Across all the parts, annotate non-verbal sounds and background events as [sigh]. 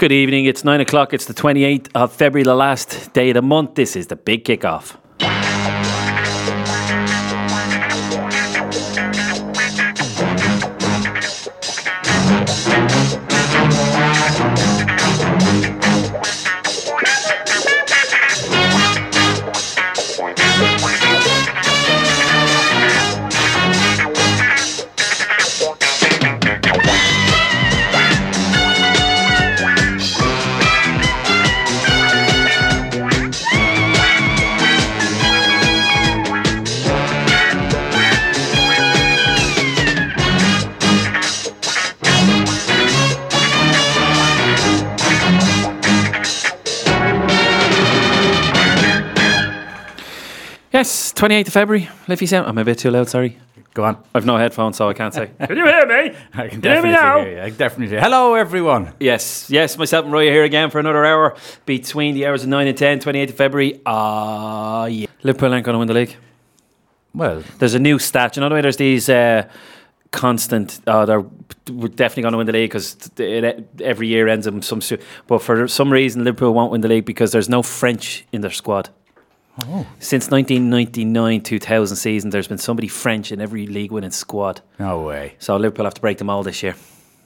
Good evening. It's nine o'clock. It's the 28th of February, the last day of the month. This is the big kickoff. 28th of February. Liffey sound. I'm a bit too loud, sorry. Go on. I've no headphones, so I can't say. [laughs] Can you hear me? I can Can you hear me definitely now? hear you. I definitely hear you. Hello, everyone. Yes, yes, myself and Roy are here again for another hour between the hours of 9 and 10, 28th of February. Ah, yeah. Liverpool aren't going to win the league. Well, There's a new stat. You know the way there's these uh, constant. Oh, they're we're definitely going to win the league because every year ends in some. su- But for some reason, Liverpool won't win the league because there's no French in their squad. Since 1999 2000 season, there's been somebody French in every league winning squad. no way. So Liverpool have to break them all this year.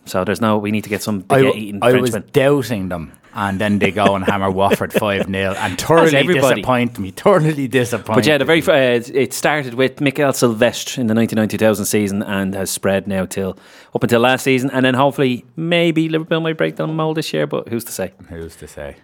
So there's no. We need to get some I, baguette eating I was doubting them, and then they go and hammer Watford [laughs] 5 0 and thoroughly everybody. disappoint me. Thoroughly disappoint But yeah, the very uh, it started with Mikel Silvestre in the 1990-2000 season and has spread now till up until last season, and then hopefully maybe Liverpool might break the mold this year, but who's to say? Who's to say?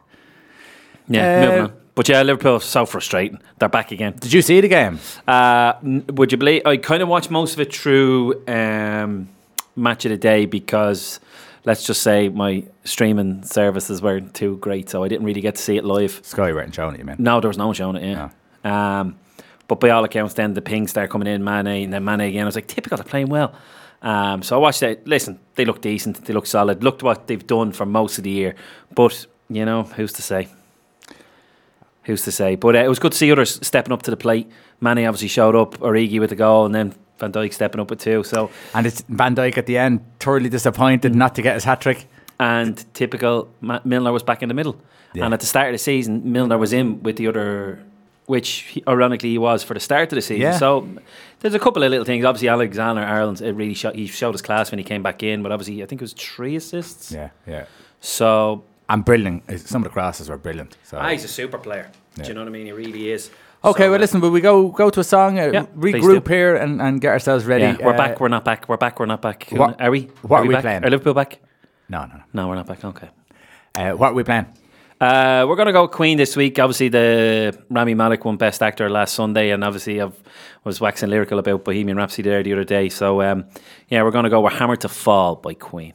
Yeah, Uh. But yeah, Liverpool so frustrating. They're back again. Did you see the game? Uh, would you believe? I kind of watched most of it through um, match of the day because let's just say my streaming services weren't too great, so I didn't really get to see it live. Sky weren't showing it, you mean? No, there was no one showing it. Yeah. Um, but by all accounts, then the pings start coming in, Mane, and then Mane again. I was like, typical, they're playing well. Um, so I watched it. Listen, they look decent. They look solid. Looked what they've done for most of the year. But you know, who's to say? Who's to say? But uh, it was good to see others stepping up to the plate. Mane obviously showed up, Origi with the goal, and then Van Dijk stepping up with two. So And it's Van Dijk at the end, thoroughly disappointed not to get his hat trick. and typical Milner was back in the middle. Yeah. And at the start of the season, Milner was in with the other, which he, ironically he was for the start of the season. Yeah. So there's a couple of little things. Obviously, Alexander-Arnold it really showed, he showed his class when he came back in, but obviously I think it was three assists. Yeah, yeah. So And brilliant. Some of the crosses were brilliant. So. ah, he's a super player. Do you know what I mean? He really is. Okay, So, well, uh, listen, will we go go to a song, uh, Yeah, regroup here, and, and get ourselves ready? Yeah, we're Uh, back. We're not back. We're back. We're not back. What- are we? what are are we back? playing? Are Liverpool back? No, no, No, we're not back. Okay. Uh, what are we playing? Uh, we're going to go Queen this week. Obviously, the Rami Malek won Best Actor last Sunday, and obviously, I was waxing lyrical about Bohemian Rhapsody there the other day. So, um, yeah, we're going to go We're Hammer to Fall by Queen.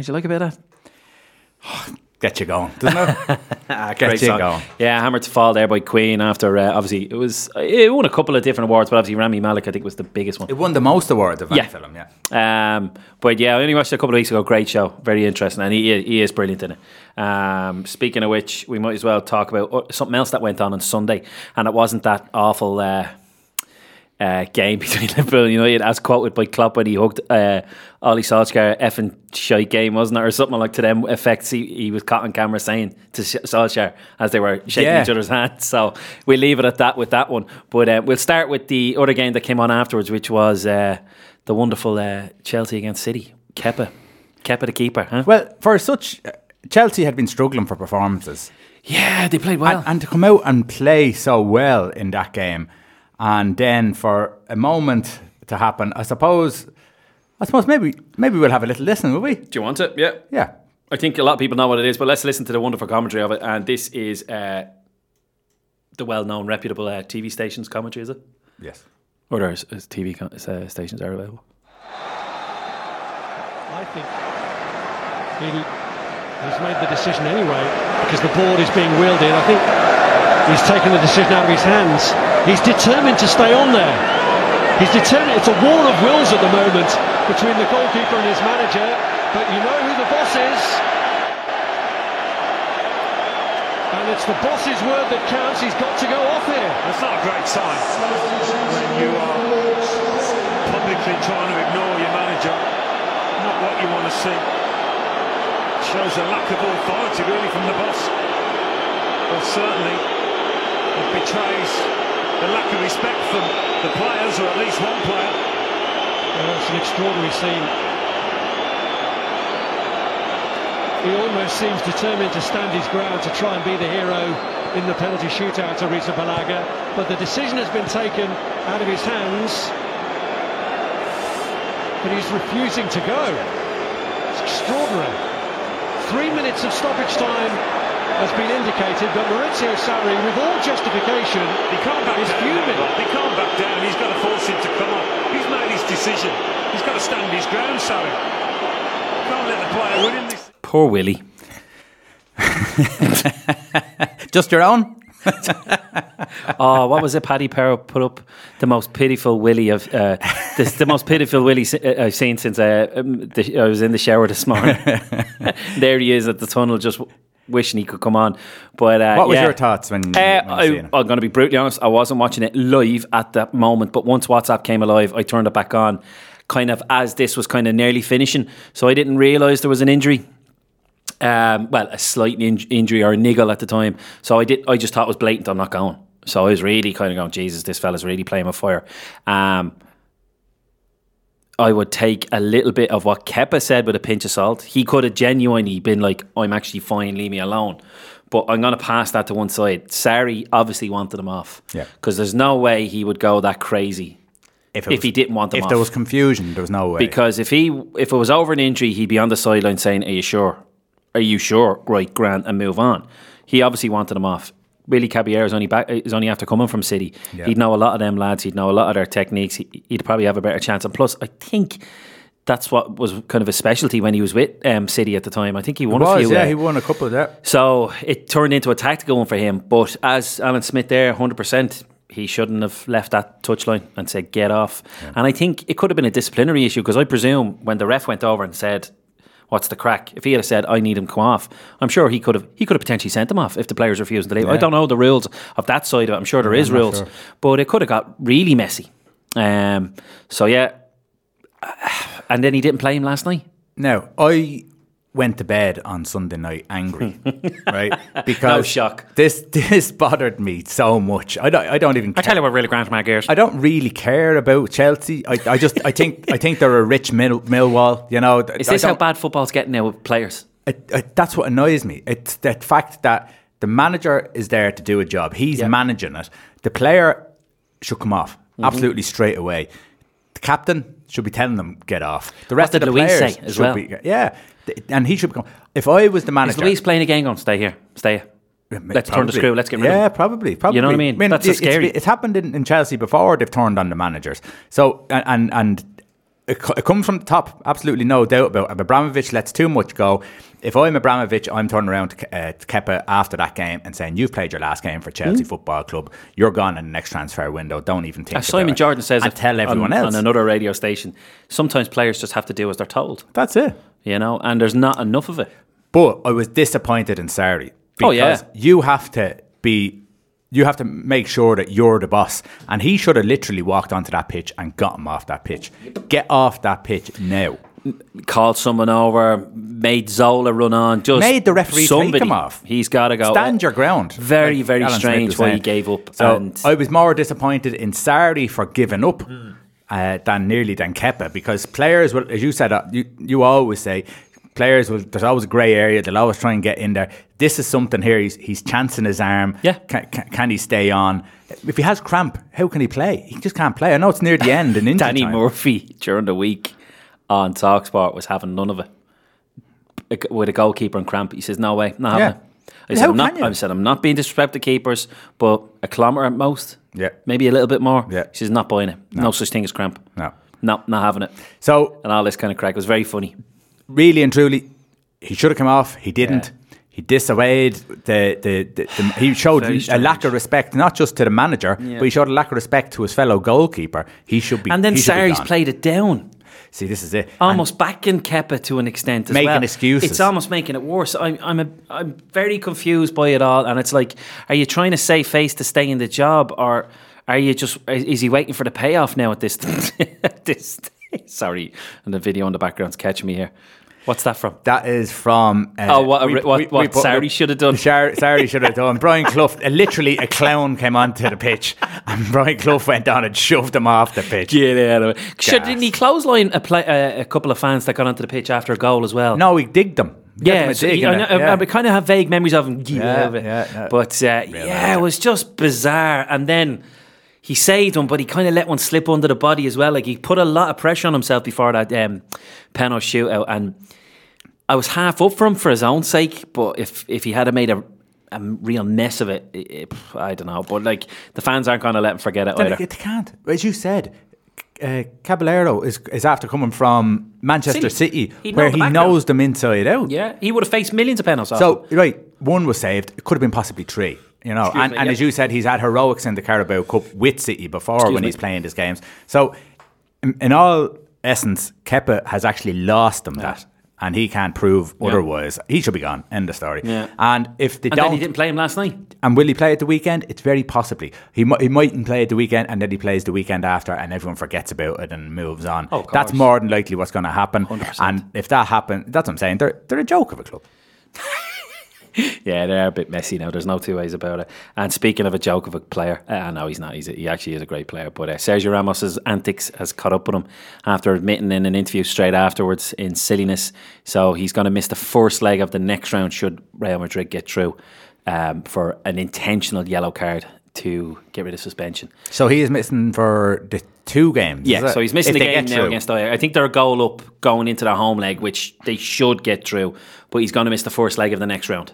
Yeah, did you like a bit of that? [sighs] Get you going, doesn't it? [laughs] Ah, Get great you song. going. Yeah, Hammer to Fall there by Queen after, uh, obviously, it was, it won a couple of different awards, but obviously, Rami Malek, I think, was the biggest one. it won the most awards of any Yeah. film, yeah. Um, but yeah, I only watched it a couple of weeks ago. Great show, very interesting, and he he is brilliant in it. Um, speaking of which, we might as well talk about uh, something else that went on on Sunday, and it wasn't that awful uh, uh, game [laughs] between Liverpool and United, as quoted by Klopp when he hugged uh, Ollie Solskjaer. Effing shite game, wasn't it, or something like to them effects? He, he was caught on camera saying to Solskjaer as they were shaking Yeah. each other's hands. So we'll leave it at that with that one. But uh, we'll start with the other game that came on afterwards, which was. Uh, the wonderful uh, Chelsea against City. Kepa. Kepa the keeper, huh? Well, for such, uh, Chelsea had been struggling for performances. yeah, they played well. and, and to come out and play so well in that game, and then for a moment to happen, I suppose, I suppose maybe maybe we'll have a little listen, will we? Do you want it? Yeah. Yeah. I think a lot of people know what it is, but let's listen to the wonderful commentary of it. And this is uh, the well-known, reputable uh, TV stations commentary, is it? Yes. Or there's TV con- uh, stations are available. I think he, he's made the decision anyway because the board is being wheeled in. I think he's taken the decision out of his hands. He's determined to stay on there. He's determined. It's a war of wills at the moment between the goalkeeper and his manager. But you know who the boss is. And it's the boss's word that counts. He's got to go off here. That's not a great sign when you are publicly trying to ignore your manager. Not what you want to see. Shows a lack of authority really from the boss. Well, certainly it betrays the lack of respect from the players, or at least one player. Well, it's an extraordinary scene. He almost seems determined to stand his ground to try and be the hero in the penalty shootout to Arrizabalaga, but the decision has been taken out of his hands. But he's refusing to go. It's extraordinary. Three minutes of stoppage time has been indicated, but Maurizio Sarri, with all justification, He can't back is down. fuming. He can't back down. He's got to force him to come on. He's made his decision. He's got to stand his ground, sorry. Can't let the player win in this. Poor Willie. [laughs] Just your own? [laughs] Oh, what was it? Paddy Power put up the most pitiful Willie of uh, this, the most pitiful Willie si- uh, I've seen since uh, um, the, I was in the shower this morning. [laughs] there he is at the tunnel, just w- wishing he could come on. But uh, What was yeah. your thoughts when, Uh, when I? I'm going to be brutally honest. I wasn't watching it live at that moment, but once WhatsApp came alive, I turned it back on, kind of as this was kind of nearly finishing. So I didn't realise there was an injury. Um, well, a slight in- injury or a niggle at the time. So I did. I just thought it was blatant. I'm not going. So I was really kind of going, Jesus, this fella's really playing with fire. Um, I would take a little bit of what Kepa said with a pinch of salt. He could have genuinely been like, I'm actually fine, leave me alone. But I'm going to pass that to one side. Sarri obviously wanted him off. Yeah. Because there's no way he would go that crazy if he didn't want them If there was confusion, there was no way. Because if he if it was over an injury, he'd be on the sideline saying, "Are you sure? Are you sure?" Right, Grant, and move on. He obviously wanted him off. Willy Caballero is only back is only after coming from City. Yeah. He'd know a lot of them lads. He'd know a lot of their techniques. He, he'd probably have a better chance. And plus, I think that's what was kind of a specialty when he was with um, City at the time. I think he won a was, few. yeah, uh, he won a couple there. so it turned into a tactical one for him. But as Alan Smith there, 100%, he shouldn't have left that touchline and said, get off. And I think it could have been a disciplinary issue because I presume when the ref went over and said, what's the crack? If he had said, I need him to come off, I'm sure he could have he could have potentially sent them off if the players refused to leave. I don't know the rules of that side of it. I'm sure there is I'm rules. sure. But it could have got really messy. Um, so yeah. [sighs] And then he didn't play him last night. Now, I went to bed on Sunday night angry, [laughs] right? Because No shock. This [laughs] this bothered me so much. I don't I don't even I tell you what really Grant my is. I don't really care about Chelsea. I, I just I think I think they're a rich Mill, Millwall. You know, Is this how bad football's getting now with players? it, it, that's what annoys me. It's the fact that the manager is there to do a job. He's Yeah. managing it. The player should come off Mm-hmm. absolutely straight away. The captain should be telling them get off. The rest did of the Luiz players say as should well? be yeah, th- and he should become. If I was the Is manager, Luiz playing a game on? Stay here. Stay here. Let's turn the screw. Let's get rid yeah, of him. probably, probably. You know what I mean? That's it- so scary. It's, it's happened in, in Chelsea before. They've turned on the managers. So and and, and it, it comes from the top. Absolutely no doubt about. it. Abramovich lets too much go. If I'm Abramovich, I'm turning around to, Ke- uh, to Kepa after that game and saying, "You've played your last game for Chelsea Football Club. You're gone in the next transfer window. Don't even think." As Simon about it." Jordan says, and it tell everyone on, else. on another radio station. Sometimes players just have to do as they're told, That's it. You know, and there's not enough of it. But I was disappointed in Sarri because Oh, yeah. you have to be you have to make sure that you're the boss. And he should have literally walked onto that pitch and got him off that pitch. Get off that pitch now. Called someone over, made Zola run on, just Made the referee take him off. He's got to go. Stand your ground. Very, like very Alan strange why he gave up. So and I was more disappointed in Sarri for giving up uh, than nearly than Kepa because players will, as you said, uh, you, you always say, players will. There's always a grey area. They'll always try and get in there. This is something here. He's he's chancing his arm. Yeah. Can, can, can he stay on? If he has cramp, how can he play? He just can't play. I know it's near the end and in [laughs] Danny time. Murphy during the week on Talksport was having none of it with a goalkeeper and cramp. He says, "No way, not having Yeah. it." I said, I'm not. I said, I'm not being disrespectful to keepers, but a kilometre at most. Yeah. Maybe a little bit more. Yeah. She's not buying it. No, such thing as cramp. No. No, not having it. So And all this kind of crack. It was very funny. really and truly, he should have come off. He didn't. He disavowed the, the, the, the he showed a lack of respect, not just to the manager, but he showed a lack of respect to his fellow goalkeeper. He should be. And then he should be Sarri's played it down. See, this is it. And- almost backing Kepa to an extent as Making well. excuses. It's almost making it worse. I'm I'm a, I'm very confused by it all, and it's like, are you trying to save face to stay in the job, or are you just is he waiting for the payoff now at this [laughs] at this? Sorry, and the video in the background's catching me here. What's that from? That is from. Uh, Oh, what- what- what put- Sarri should have done. Sarri should have [laughs] done. Brian Clough, uh, literally a clown came onto the pitch, and Brian Clough went down and shoved him off the pitch. Get out of it. Sure, Gas. didn't he clothesline a, play, uh, a couple of fans that got onto the pitch after a goal as well? No, he digged them. Yeah, so dig he- in I, know- yeah. I, kind of have vague memories of him. Yeah, Yeah, but- yeah, yeah. But uh, yeah, it was just bizarre. And then he saved one, but he kind of let one slip under the body as well. Like he put a lot of pressure on himself before that um, penalty shootout, and I was half up for him for his own sake. But if if he had made a a real mess of it, it, it- I don't know. But like the fans aren't going to let him forget it either. it, it can't. As you said, uh, Caballero is is after coming from Manchester City. City, where he knows them inside out. yeah, he would have faced millions of penalties. So right, one was saved. It could have been possibly three. You know, Excuse and, me, and yeah. as you said, he's had heroics in the Carabao Cup with City before Excuse when me. he's playing his games. So, in, in all essence, Kepa has actually lost them that, and he can't prove otherwise. He should be gone. End of story. Yeah. And if they and don't, then he didn't play him last night. and will he play at the weekend? It's very possibly. He might he mightn't play at the weekend, and then he plays the weekend after, and everyone forgets about it and moves on. Oh, that's more than likely what's going to happen. 100%. And if that happens, that's what I'm saying. They're they're a joke of a club. [laughs] Yeah, they're a bit messy now. There's no two ways about it. And speaking of a joke of a player, uh, no, he's not. He's a, he actually is a great player. But uh, Sergio Ramos's antics has caught up with him after admitting in an interview straight afterwards in silliness. So he's going to miss the first leg of the next round should Real Madrid get through um, for an intentional yellow card to get rid of suspension. So he is missing for the two games. Yeah, so he's missing If the game now through. against Ajax. I think they're a goal up going into their home leg, which they should get through, but he's going to miss the first leg of the next round.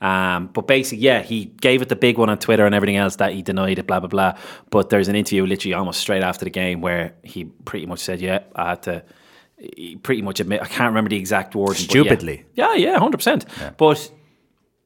Um, but basically, yeah, he gave it the big one on Twitter and everything else that he denied it, blah blah blah. But there's an interview literally almost straight after the game where he pretty much said, "Yeah, I had to." Pretty much admit. I can't remember the exact words. Stupidly. Yeah, yeah, hundred percent. But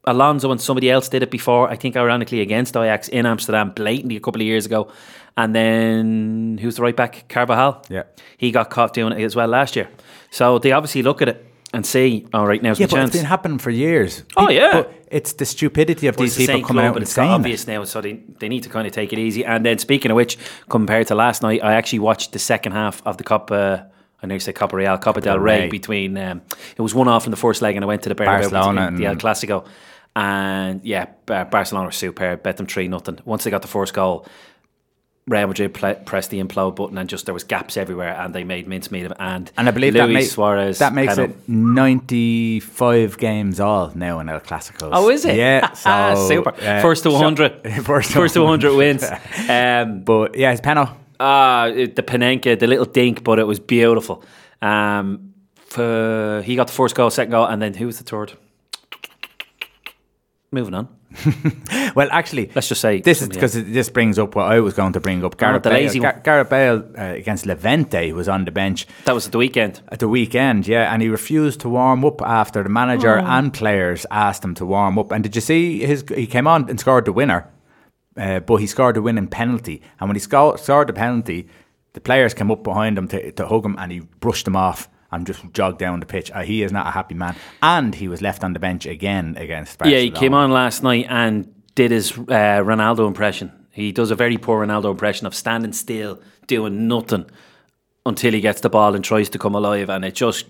Alonso and somebody else did it before. I think ironically against Ajax in Amsterdam, blatantly a couple of years ago. And then who's the right back? Carvajal. Yeah. he got caught doing it as well last year. So they obviously look at it and see, all right, now's Yeah, my but chance. it's been happening for years. Oh, yeah. But it's the stupidity of But these it's the people coming club, out but and it's saying obvious now, so they, they need to kind of take it easy. And then, speaking of which, compared to last night, I actually watched the second half of the Cup. Uh, I know you say Copa Real, Copa del del Rey. Rey. Between um, it was one off in the first leg, and I went to the Bernabeu Barcelona between the El and- Clasico. And yeah, Barcelona were superb. Bet them three nothing. Once they got the first goal, Real Madrid ple- pressed the implode button, and just there was gaps everywhere, and they made mincemeat of. And And I believe Luis that, Suarez that makes penalty. it 95 games all now in El Clasicos. Oh, is it? Yeah. [laughs] So, super. uh, first to so- 100. first, [laughs] First to 100 wins. [laughs] Um, But yeah, it's Peno. Ah, it- the Panenka, the little dink, but it was beautiful. Um, for, he got the first goal, second goal, and then who was the third? Moving on. [laughs] Well, actually, Let's just say this is yeah. because this brings up what I was going to bring up. Gareth the Bale, lazy Gar- Gareth Bale uh, against Levante was on the bench That was at the weekend. at the weekend, yeah, and he refused to warm up after the manager Oh. and players asked him to warm up. And did you see his? He came on and scored the winner, uh, but he scored the winning penalty. And when he sco- scored the penalty, the players came up behind him to, to hug him, and he brushed them off and just jogged down the pitch. Uh, he is not a happy man, and he was left on the bench again against. Barcelona. Yeah, he came on last night and did his uh, Ronaldo impression. He does a very poor Ronaldo impression of standing still, doing nothing until he gets the ball and tries to come alive. And it just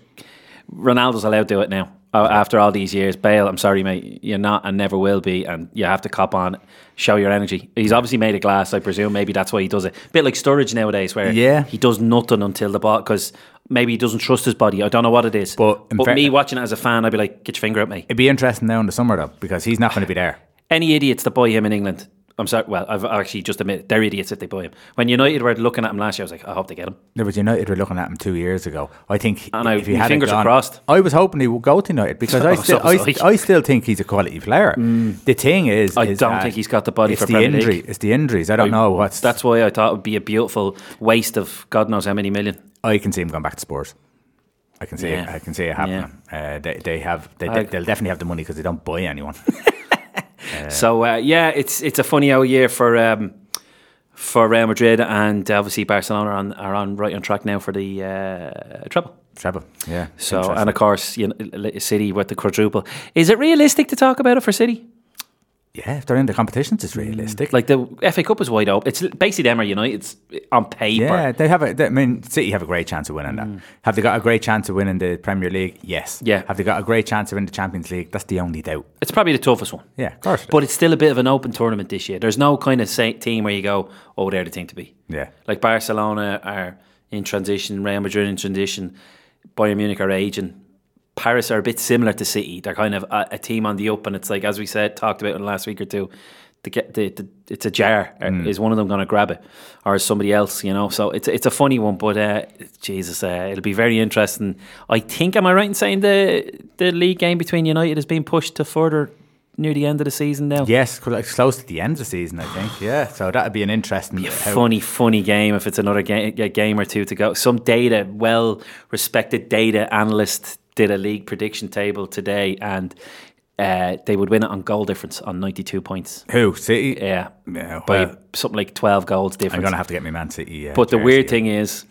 Ronaldo's allowed to do it now. Uh, After all these years, Bale, I'm sorry, mate, you're not and never will be, and you have to cop on, show your energy. He's obviously made of glass, I presume. Maybe that's why he does it. A bit like Sturridge nowadays, where Yeah. he does nothing until the ball because maybe he doesn't trust his body. I don't know what it is. But but fair- me watching it as a fan, I'd be like, get your finger at me. It'd be interesting now in the summer though, because he's not going to be there. Any idiots that buy him in England, I'm sorry. Well, I've actually just admitted they're idiots if they buy him. When United were looking at him last year, I was like, I hope they get him. There was United were looking at him two years ago. I think And I- if he my had fingers gone, crossed. I was hoping he would go to United because [laughs] I still, I, I. I still think he's a quality player. The thing is, I is don't think he's got the body it's for the Premier injury. League. It's the injuries. I don't know what's. That's why I thought it would be a beautiful waste of God knows how many million. I can see him going back to Spurs. I can see Yeah. it. I can see it happening. Uh, they, they have. They, I- they'll definitely have the money because they don't buy anyone. [laughs] So uh, yeah, it's it's a funny old year for um, for Real Madrid, and obviously Barcelona are on are on right on track now for the uh, treble. Treble. Yeah. So and of course, you know, City with the quadruple. Is it realistic to talk about it for City? Yeah, if they're in the competitions, it's realistic. Like the FA Cup is wide open. It's basically them or United's on paper. yeah, they have a. They, I mean, City have a great chance of winning that. Have they got a great chance of winning the Premier League? Yes. Mm. Yeah. Have they got a great chance of winning the Champions League? That's the only doubt. It's probably the toughest one. Yeah, of course. it is. But it's still a bit of an open tournament this year. There's no kind of say, team where you go, oh, they're the team to be. Yeah. Like Barcelona are in transition, Real Madrid in transition, Bayern Munich are aging. Paris are a bit similar to City. They're kind of a, a team on the up, and it's like as we said, talked about in the last week or two. The, get the, the it's a jar. Mm. Is one of them going to grab it, or is somebody else? You know, so it's it's a funny one. But uh, Jesus, uh, it'll be very interesting. I think am I right in saying the the league game between United is being pushed to further near the end of the season now? yes, close to the end of the season, I think. [sighs] Yeah, so that'd be an interesting. how- funny, funny game if it's another game, game or two to go. Some data, well respected data analyst did a league prediction table today and uh, they would win it on goal difference on 92 points. Who City? Yeah. Yeah, By well, something like 12 goals difference. I'm gonna have to get me Man City. Uh, but the jersey. weird thing is,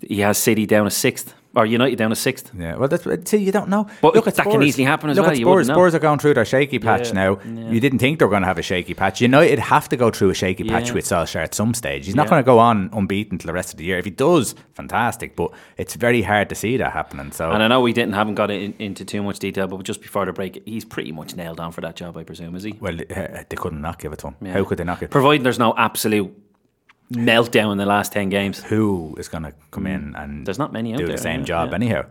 he has City down a sixth, or United down a sixth. Yeah, well, that's see, you don't know. But Look at that can easily happen as Look well, At Spurs. Spurs are going through their shaky patch Yeah, now. yeah. You didn't think they were going to have a shaky patch. United have to go through a shaky patch Yeah. with Solskjaer at some stage. He's not going to go on unbeaten till the rest of the year. If he does, fantastic. But it's very hard to see that happening. So And I know we didn't haven't got in, into too much detail, but just before the break, he's pretty much nailed on for that job, I presume, is he? well, uh, they couldn't not give it to him. How could they not give? It? Providing there's no absolute meltdown in the last 10 games. Who is going to come in and Mm. There's not many out do there, the same yeah, job yeah. anyhow?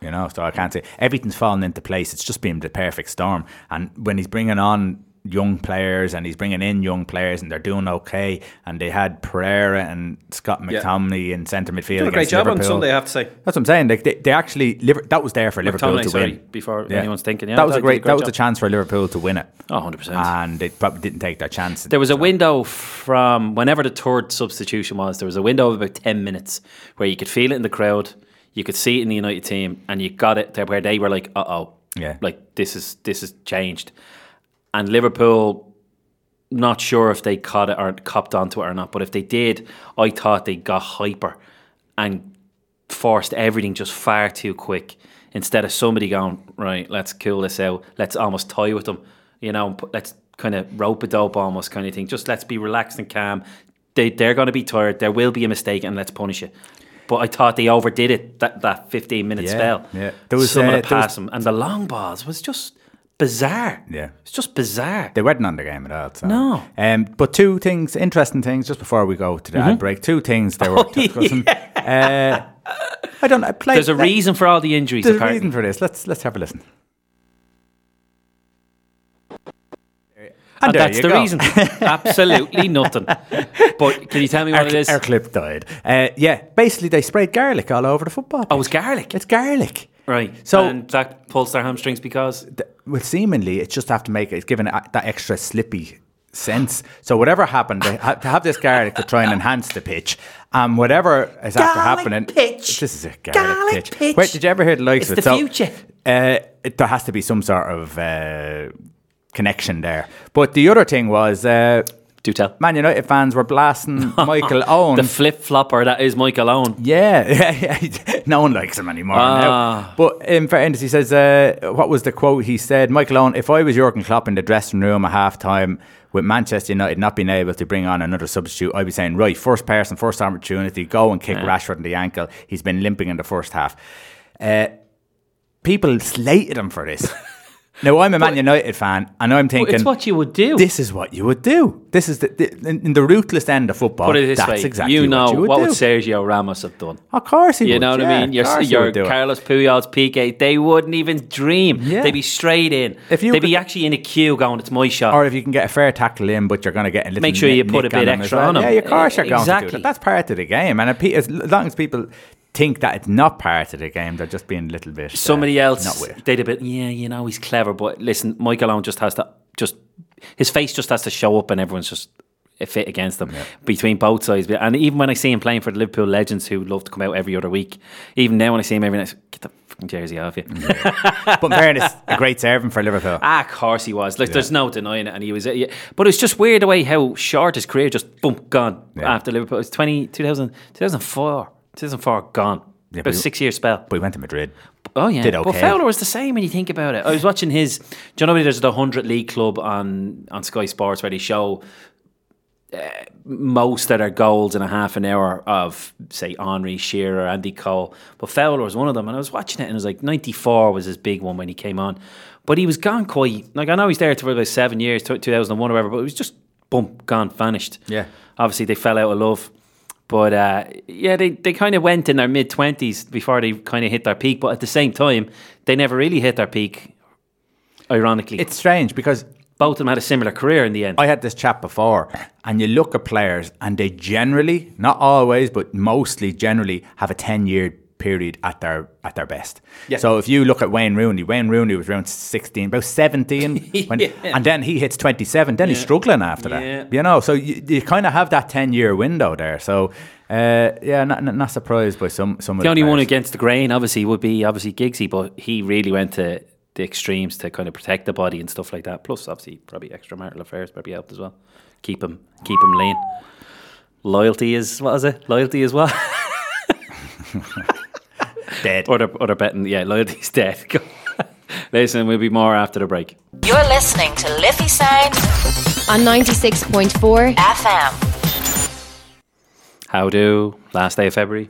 You know, so I can't say everything's fallen into place. It's just been the perfect storm. And when he's bringing on young players and he's bringing in young players and they're doing okay, and they had Pereira and Scott Yeah. McTominay in centre midfield. Did a great job on Sunday, I have to say. That's what I'm saying. Like they, they actually that was there for Liverpool McTominay, to sorry, win. before Yeah. anyone's thinking. Yeah, that was a he great. That was a chance for Liverpool to win it, Oh, 100%. and they probably didn't take their chance. There was a window from whenever the third substitution was. There was a window of about ten minutes where you could feel it in the crowd, you could see it in the United team, and you got it there where they were like, "Uh oh, Yeah. like this is this has changed." And Liverpool, not sure if they caught it or copped onto it or not, but if they did, I thought they got hyper and forced everything just far too quick. Instead of somebody going right, let's cool this out. Let's almost tie with them, you know. Let's kind of rope a dope almost kind of thing. Just let's be relaxed and calm. They they're going to be tired. There will be a mistake, and let's punish it. But I thought they overdid it that that fifteen minute Yeah, spell. yeah. There was, some uh, of the there was- pass and the long balls was just bizarre. Yeah. it's just bizarre. They weren't on the game at all. So. No. Um, but two things, interesting things, just before we go to the ad break. Two things they [laughs] were discussing. uh, I don't know. Play, There's a reason for all the injuries. There's a reason for this. Let's let's have a listen. And there that's the go. reason. [laughs] Absolutely nothing. But can you tell me what Our, it is? our clip died. Uh, yeah, basically they sprayed garlic all over the football. oh, it's garlic. it's garlic. right. So- and that pulls their hamstrings because th- well, seemingly it's just have to make it, it's given it that extra slippy sense. So whatever happened, they have to have this garlic to try and enhance the pitch. And whatever is after happening, pitch. this is a garlic, Garlic pitch. pitch. Wait, did you ever hear the likes It's of it? the So, future. Uh, it, there has to be some sort of uh, connection there. But the other thing was. Uh, do tell. Man United fans were blasting [laughs] Michael Owen. The flip flopper that is Michael Owen. Yeah, [laughs] yeah, yeah. no one likes him anymore Ah. now. But in fairness, he says, uh, what was the quote? He said, Michael Owen, if I was Jurgen Klopp in the dressing room at half time with Manchester United not being able to bring on another substitute, I'd be saying, right, first person, first opportunity, go and kick Rashford in the ankle. He's been limping in the first half. Uh, people slated him for this. [laughs] now, I'm a Man United fan, and I'm But thinking, it's what you would do. this is what you would do. This is the, the in, in the ruthless end of football. Put it this that's way. exactly you know what you would what would Sergio Ramos have done. Of course he You would. know what yeah, I mean? Your, your would do it. Carlos Puyol's, Piqué, they wouldn't even dream. Yeah. They'd be straight in. If you They'd be actually in a queue going, it's my shot. Or if you can get a fair tackle in, but you're going to get a little Make sure you put a bit extra well. on him. Yeah, of course you're going to do Exactly. that. That's part of the game. And as long as people think that it's not part of the game, they're just being a little bit. uh, Somebody else, Not with it. they'd have been, yeah, you know, he's clever, but listen, Michael Owen just has to, just, his face just has to show up and everyone's just, a fit against them between both sides. And even when I see him playing for the Liverpool legends who love to come out every other week, even now when I see him every night, get the fucking jersey off you. [laughs] But in fairness, a great servant for Liverpool. Ah, of course he was. Like, there's no denying it, and he was. Yeah. But it's just weird the way how short his career just boom gone Yeah. after Liverpool. It's 20, 2000, 2004, 2004 gone. Yeah, About but- a six year spell. But he went to Madrid. Oh yeah, did okay. But. Fowler was the same when you think about it. I was watching his. Do you know there's the hundred league club on on Sky Sports where they show uh, most of their goals in a half an hour of say Henri Shearer, Andy Cole, but Fowler was one of them. And I was watching it and it was like '94 was his big one when he came on, but he was gone quite. Like I know he's there for about seven years, 2001 or whatever, but it was just boom, gone, vanished. Yeah. obviously they fell out of love. But uh, yeah, they, they kind of went in their mid 20s before they kind of hit their peak. But at the same time, they never really hit their peak, ironically. It's strange because Both of them had a similar career in the end. I had this chat before, and you look at players, and they generally, not always, but mostly generally, have a ten year period at their at their best. Yeah. So if you look at Wayne Rooney, Wayne Rooney was around sixteen, about seventeen, [laughs] when, Yeah. and then he hits twenty seven. Then he's struggling after Yeah. that. You know, so you, you kind of have that ten year window there. So uh, yeah, not, not surprised by some some. of the only one against the grain, obviously, would be obviously Giggsy, but he really went to the extremes to kind of protect the body and stuff like that. Plus, obviously, probably extramarital affairs probably helped as well. Keep him, keep him lean. Loyalty is what is it? Loyalty is what? [laughs] [laughs] dead. Or they're, or they're betting, yeah, loyalty's [laughs] dead. Listen, we'll be more after the break. You're listening to Liffey Sound on 96.4 FM. How do? Last day of February,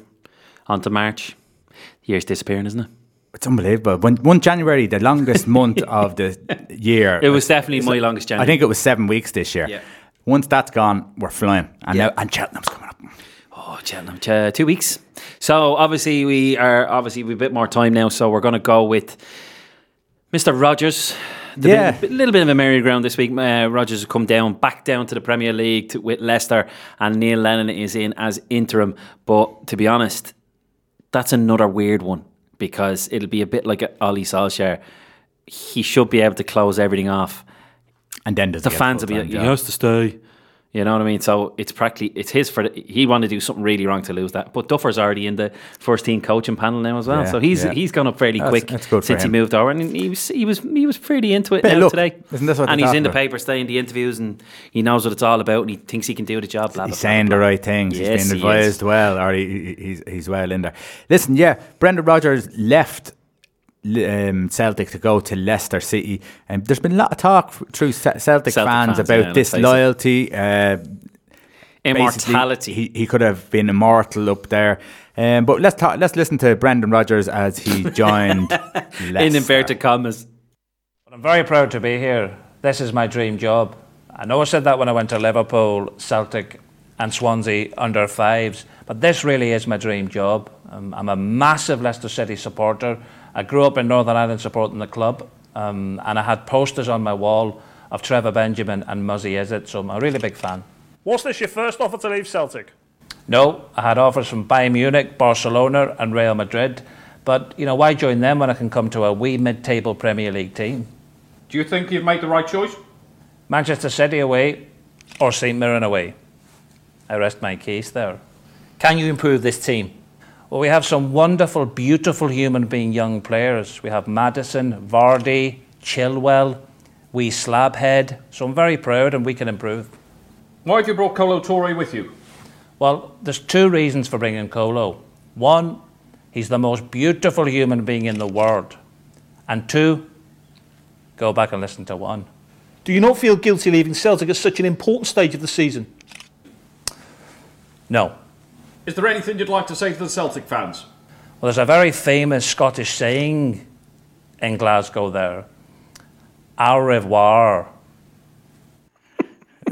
on to March. The year's disappearing, isn't it? It's unbelievable. One, one January, the longest month [laughs] of the year. It was definitely my longest January. I think it was seven weeks this year. Yeah. Once that's gone, we're flying. And Yeah. now and Cheltenham's coming up. Oh, Cheltenham, uh, two weeks. So obviously we are obviously with a bit more time now. So we're going to go with Mr. Rodgers. The Yeah. bit, a little bit of a merry-go-round this week. Uh, Rodgers has come down, back down to the Premier League to, with Leicester, and Neil Lennon is in as interim. But to be honest, that's another weird one because it'll be a bit like Ollie Solskjaer. He should be able to close everything off. And then does The fans will be like, he has to stay. You know what I mean? So it's practically it's his for the, he wanted to do something really wrong to lose that. But Duffer's already in the first team coaching panel now as well. Yeah, so he's yeah. he's gone up fairly That's- quick that's since he moved over, and he was he was he was pretty into it now luck. today. Isn't this what and he's in the paper, staying the interviews, and he knows what it's all about, and he thinks he can do the job. Blah, blah, He's blah, saying the right things. Yes, he's been he advised well, or he, he- he's he's well in there. Listen, yeah, Brendan Rodgers left um, Celtic to go to Leicester City, and there's been a lot of talk f- through Ce- Celtic, Celtic fans, fans, about yeah, this let's face it. loyalty. Uh, Immortality. He, he could have been immortal up there. Um, but let's talk, let's listen to Brendan Rodgers as he [laughs] joined Leicester. in inverted commas. I'm very proud to be here. This is my dream job. I know I said that when I went to Liverpool, Celtic, and Swansea under fives, but this really is my dream job. Um, I'm a massive Leicester City supporter. I grew up in Northern Ireland supporting the club, um, and I had posters on my wall of Trevor Benjamin and Muzzy Izzet, so I'm a really big fan. Was this your first offer to leave Celtic? No, I had offers from Bayern Munich, Barcelona, and Real Madrid, but you know why join them when I can come to a wee mid-table Premier League team? Do you think you've made the right choice? Manchester City away or St Mirren away? I rest my case there. Can you improve this team? Well, we have some wonderful, beautiful human being young players. We have Maddison, Vardy, Chilwell, we Slabhead. So I'm very proud and we can improve. Why have you brought Kolo Touré with you? Well, there's two reasons for bringing Kolo. One, he's the most beautiful human being in the world. And two, go back and listen to one. Do you not feel guilty leaving Celtic at such an important stage of the season? No. Is there anything you'd like to say to the Celtic fans? Well, there's a very famous Scottish saying in Glasgow there Au revoir. [laughs]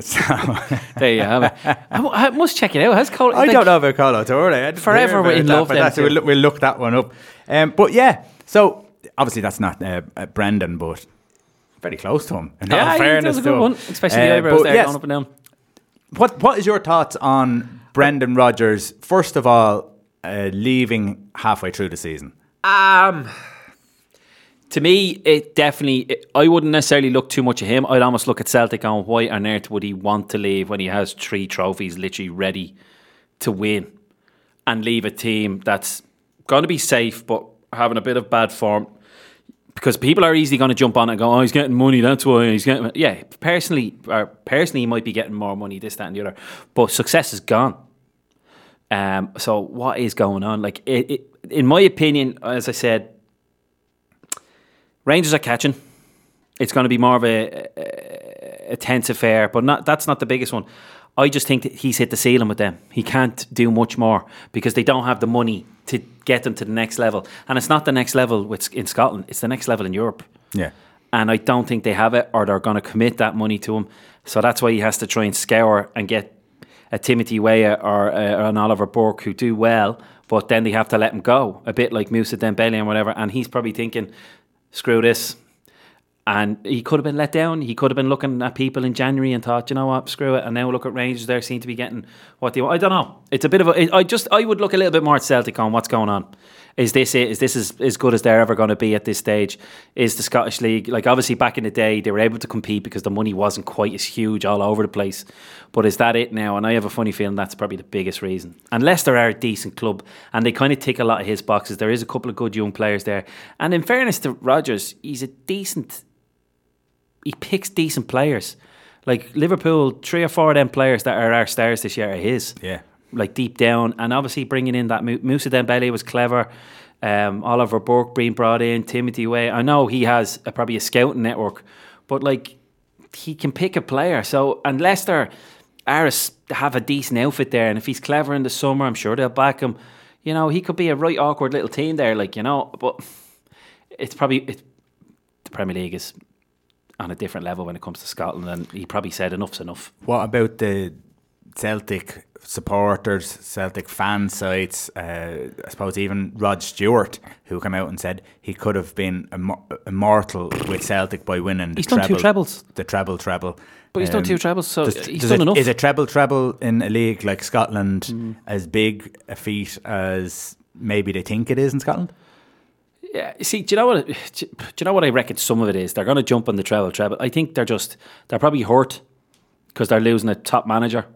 There you have it. I, I must check it out. Has Cole, I like- don't know about Kolo Touré. I'd Forever hear about in that, love but them. We'll, we'll look that one up. Um, but yeah, so obviously that's not uh, uh, Brendan, but very close to him. In all Yeah, he fairness does a good one, especially the Uh, eyebrows there yes, going up and down. What What is your thoughts on Brendan Rodgers? First of all, uh, leaving halfway through the season. Um, to me, it definitely. It, I wouldn't necessarily look too much at him. I'd almost look at Celtic on why on earth would he want to leave when he has three trophies literally ready to win, and leave a team that's going to be safe but having a bit of bad form. Because people are easily going to jump on and go, "Oh, he's getting money. That's why he's getting." Yeah, personally, or personally, he might be getting more money, this, that, and the other. But success is gone. Um, so what is going on? Like, it, it, in my opinion, as I said, Rangers are catching. It's going to be more of a, a, a tense affair, but not that's not the biggest one. I just think that he's hit the ceiling with them. He can't do much more because they don't have the money to get them to the next level. And it's not the next level with, in Scotland; it's the next level in Europe. Yeah. And I don't think they have it, or they're going to commit that money to him. So that's why he has to try and scour and get a Timothy Weah or uh, an Oliver Burke who do well, but then they have to let him go, a bit like Moussa Dembele and whatever. And he's probably thinking, screw this. And he could have been let down. He could have been looking at people in January and thought, you know what, screw it. And now look at Rangers; they seem to be getting what they want. I don't know. It's a bit of a. I just I would look a little bit more at Celtic on what's going on. Is this it? Is this as, as good as they're ever going to be at this stage? Is the Scottish League like obviously back in the day they were able to compete because the money wasn't quite as huge all over the place. But is that it now? And I have a funny feeling that's probably the biggest reason. And Leicester are a decent club and they kind of tick a lot of his boxes. There is a couple of good young players there. And in fairness to Rodgers, he's a decent he picks decent players. Like Liverpool, three or four of them players that are our stars this year are his. Yeah. Like deep down, and obviously bringing in that Mu- Moussa Dembele was clever. Um, Oliver Burke being brought in, Timothy Weah. I know he has a, probably a scouting network, but like he can pick a player. So and Leicester are a s have a decent outfit there, and if he's clever in the summer, I'm sure they'll back him. You know, he could be a right awkward little team there, like you know. But it's probably it, the Premier League is on a different level when it comes to Scotland, and he probably said enough's enough. What about the Celtic supporters, Celtic fan sites? Uh, I suppose even Rod Stewart, who came out and said he could have been immor- immortal with Celtic by winning. The He's done two treble, trebles. The treble, treble. But he's done two trebles, so does- he's does done it- enough. Is a treble, treble in a league like Scotland Mm. as big a feat as maybe they think it is in Scotland? Yeah, see, do you know what? [sighs] Do you know what I reckon? Some of it is they're going to jump on the treble, treble. I think they're just they're probably hurt because they're losing a top manager.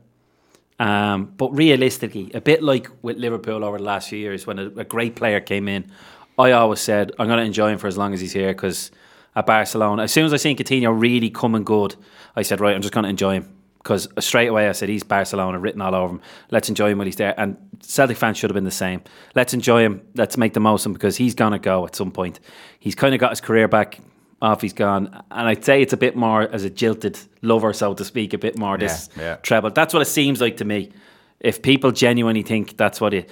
Um, but realistically, a bit like with Liverpool over the last few years, when a, a great player came in, I always said I'm going to enjoy him for as long as he's here because at Barcelona, as soon as I seen Coutinho really coming good, I said right, I'm just going to enjoy him because straight away I said he's Barcelona written all over him. Let's enjoy him while he's there. And Celtic fans should have been the same. Let's enjoy him. Let's make the most of him because he's gonna go at some point. He's kind of got his career back off. He's gone, and I'd say it's a bit more as a jilted lover, so to speak, a bit more this Yeah, yeah. treble. That's what it seems like to me. If people genuinely think that's what it.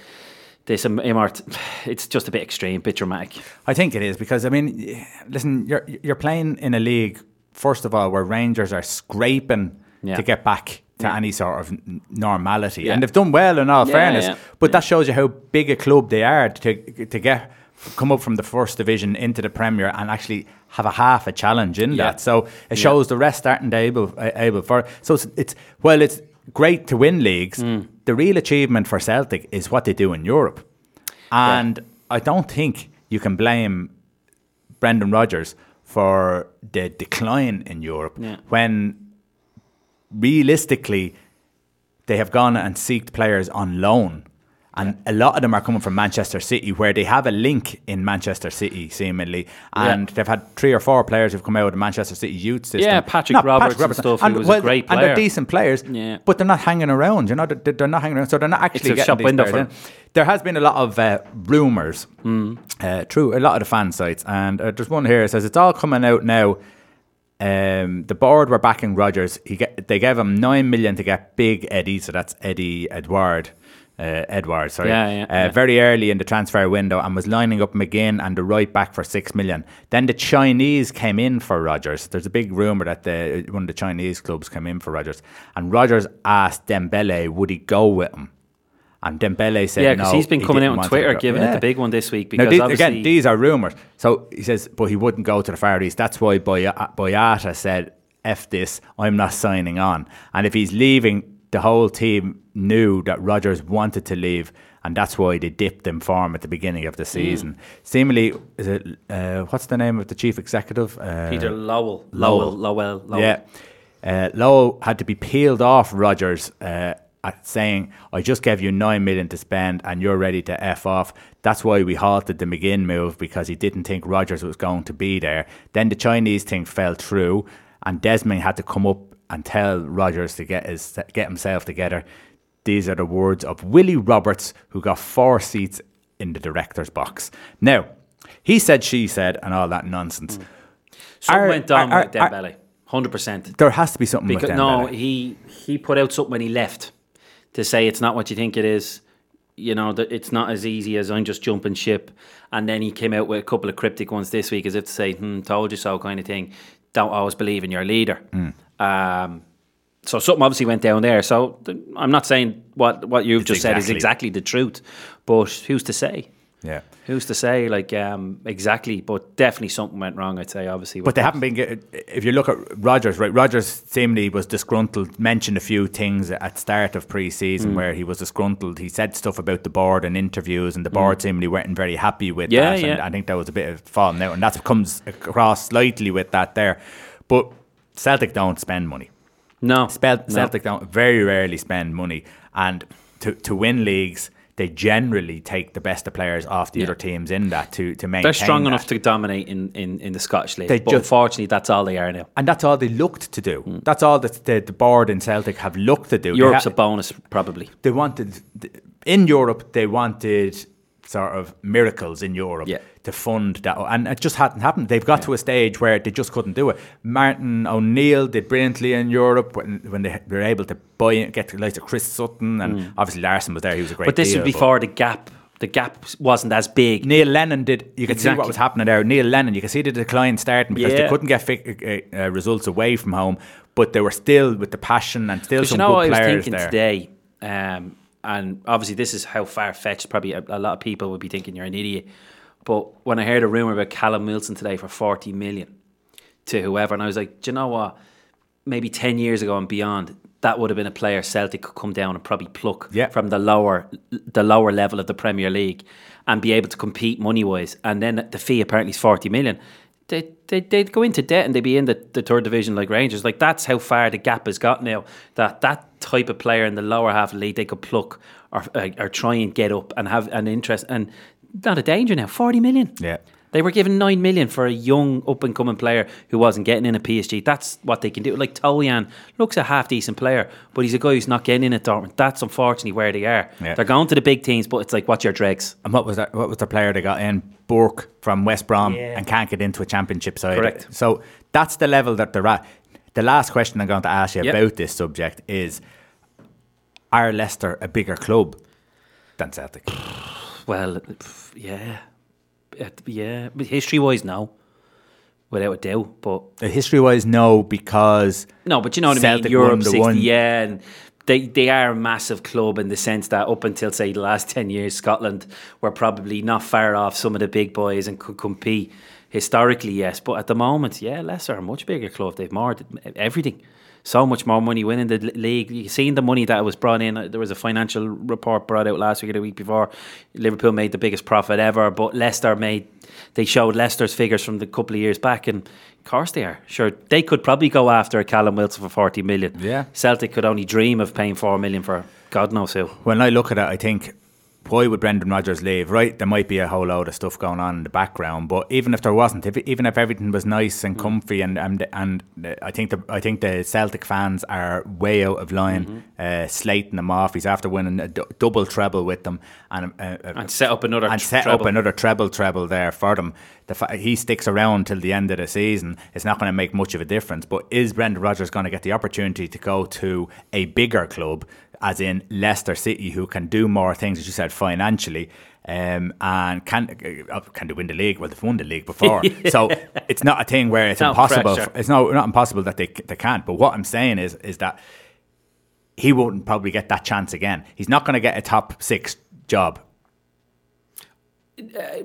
This im- immort, [sighs] it's just a bit extreme, a bit dramatic. I think it is because I mean, listen, you're you're playing in a league first of all where Rangers are scraping Yeah. to get back to Yeah. any sort of normality, and they've done well in all fairness. But that shows you how big a club they are to to get come up from the first division into the Premier and actually have a half a challenge in that. So it shows the rest aren't able able for. So it's, it's well, it's great to win leagues. Mm. The real achievement for Celtic is what they do in Europe. And I don't think you can blame Brendan Rodgers for the decline in Europe Yeah. when realistically they have gone and seeked players on loan. And a lot of them are coming from Manchester City, where they have a link in Manchester City, seemingly. And they've had three or four players who've come out of the Manchester City youth system. Yeah, Patrick Roberts and stuff, who was a great player. And they're decent players, Yeah. but they're not hanging around. You know, they're, they're not hanging around. So they're not actually it's a getting shop window for in. There has been a lot of uh, rumours Mm. uh, through a lot of the fan sites. And uh, there's one here that says it's all coming out now. Um, the board were backing Rodgers. He get, they gave him nine million to get Big Eddie, so that's Eddie Edouard. Uh, Edouard, sorry, Yeah, yeah, uh, yeah. very early in the transfer window, and was lining up McGinn and the right back for six million. Then the Chinese came in for Rodgers. There's a big rumor that the one of the Chinese clubs came in for Rodgers, and Rodgers asked Dembele would he go with him, and Dembele said Yeah, because no, he's been coming didn't out on Twitter giving it the big one this week Now, because these, again, these are rumours. So he says, but he wouldn't go to the Far East. That's why Boy- Boyata said, F this, I'm not signing on. And if he's leaving, the whole team knew that Rodgers wanted to leave. and that's why they dipped in form at the beginning of the season. Seemingly, is it uh, what's the name of the chief executive? Uh, Peter Lawwell. Lawwell. Lawwell. Lawwell. Lawwell. Yeah. Uh, Lawwell had to be peeled off Rodgers uh, saying, I just gave you 9 million to spend and you're ready to F off. That's why we halted the McGinn move because he didn't think Rodgers was going to be there. Then the Chinese thing fell through and Desmond had to come up and tell Rodgers to get, his, get himself together. These are the words of Willie Roberts, who got four seats in the director's box. Now, he said, she said, and all that nonsense. Hmm. Something Are- went on are- with Dembele. 100%. There has to be something Because no, he he put out something when he left to say it's not what you think it is. You know that it's not as easy as I'm just jumping ship. And then he came out with a couple of cryptic ones this week, as if to say, "Hmm, told you so," kind of thing. Don't always believe in your leader. Hmm. Um, so something obviously went down there. So th- I'm not saying what what you've It's just said is exactly- exactly the truth, but who's to say? Yeah. Who's to say? Like um, exactly, but definitely something went wrong. I'd say obviously. But they that. haven't been. get- If you look at Rodgers, right? Rodgers seemingly was disgruntled. Mentioned a few things at start of pre-season Mm. where he was disgruntled. He said stuff about the board and interviews, and the board seemingly weren't very happy with Mm. Yeah, that. And yeah. I think there was a bit of falling out, and that comes across slightly with that there. But Celtic don't spend money. No, Spel- no. Celtic don't very rarely spend money, and to to win leagues. They generally take the best of players off the Yeah. other teams in that to, to maintain. They're strong that. enough to dominate in, in, in the Scottish League. They but unfortunately, that's all they are now. And that's all they looked to do. Hmm. That's all that the, the board in Celtic have looked to do. Europe's a bonus, probably. they wanted in Europe. They wanted sort of miracles in Europe Yeah. To fund that, and it just hadn't happened. They've got to a stage where they just couldn't do it. Martin O'Neill did brilliantly in Europe when, when they were able to buy get the likes of Chris Sutton, and obviously Larsson was there. He was a great. But this deal, was before the gap. The gap wasn't as big. Neil Lennon did. You could see what was happening there. Neil Lennon, you could see the decline starting because they couldn't get fi- uh, uh, results away from home, but they were still with the passion and still Because some you know good what I was players thinking there. today, um, and obviously this is how far fetched. Probably a, a lot of people would be thinking you're an idiot. But when I heard a rumor about Callum Wilson today for forty million to whoever, and I was like, do you know what? Maybe ten years ago and beyond, that would have been a player Celtic could come down and probably pluck Yeah. from the lower the lower level of the Premier League and be able to compete money wise. And then the fee apparently is forty million. They, they, they'd go into debt and they'd be in the, the third division like Rangers. Like that's how far the gap has got now. That that type of player in the lower half of the league they could pluck or, uh, or try and get up and have an interest and not a danger now. Forty million. Yeah. They were given nine million for a young up and coming player who wasn't getting in a PSG. That's what they can do. Like Toljan looks a half decent player, but he's a guy who's not getting in at Dortmund. That's unfortunately where they are. Yeah. They're going to the big teams, but it's like what's your dregs? And what was that? What was the player they got in? Burke from West Brom Yeah. and can't get into a championship side. Correct. So that's the level that they're at. The last question I'm going to ask you Yep. about this subject is: Are Leicester a bigger club than Celtic? [sighs] [sighs] [sighs] Well, yeah, It- yeah. History wise, no, without a doubt. But uh, History wise, no, because No, but you know what I mean. Europe won the sixty, one- yeah, and they they are a massive club in the sense that up until say the last ten years, Scotland were probably not far off some of the big boys and could compete historically. Yes, but at the moment, yeah, Leicester are a much bigger club. They've more everything. So much more money winning the league. You've seen the money that was brought in. There was a financial report brought out last week or the week before. Liverpool made the biggest profit ever, but Leicester made. They showed Leicester's figures from the couple of years back, and of course they are. Sure, they could probably go after Callum Wilson for forty million. Yeah. Celtic could only dream of paying four million for God knows who. when I look at it, I think, why would Brendan Rodgers leave? Right, there might be a whole load of stuff going on in the background, but even if there wasn't, if, even if everything was nice Mm. and comfy, and and, and uh, I think the I think the Celtic fans are way out of line, Mm-hmm. uh, slating them off. He's after winning a double treble with them, and uh, uh, And set up another and set treble. up another treble treble there for them. The fa- he sticks around till the end of the season. It's not going to make much of a difference. But is Brendan Rodgers going to get the opportunity to go to a bigger club, as in Leicester City, who can do more things, as you said, financially? Um, and can uh, can they win the league? Well, they've won the league before, [laughs] so it's not a thing where it's No impossible. pressure. It's no not impossible that they they can't. But what I'm saying is is that he wouldn't probably get that chance again. He's not going to get a top six job.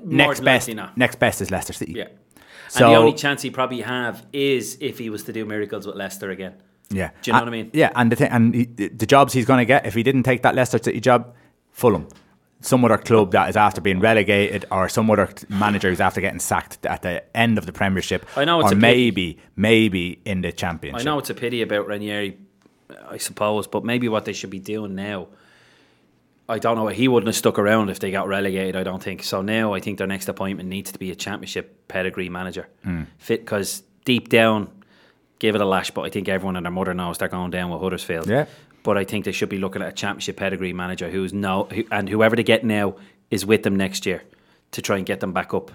next best, not. next best is Leicester City. Yeah. So and the only chance he probably have is if he was to do miracles with Leicester again. Yeah, Do you know Uh, what I mean? Yeah, and the thing, and he, the jobs he's going to get if he didn't take that Leicester City job, Fulham. some other club that is after being relegated, or some other manager who's after getting sacked at the end of the Premiership. I know it's or a pity. maybe maybe in the Championship. I know it's a pity about Ranieri, I suppose, but maybe what they should be doing now. I don't know. He wouldn't have stuck around if they got relegated. I don't think so. Now I think their next appointment needs to be a championship pedigree manager, fit because deep down, give it a lash. But I think everyone and their mother knows they're going down with Huddersfield. Yeah. But I think they should be looking at a championship pedigree manager who's no who, and whoever they get now is with them next year to try and get them back up.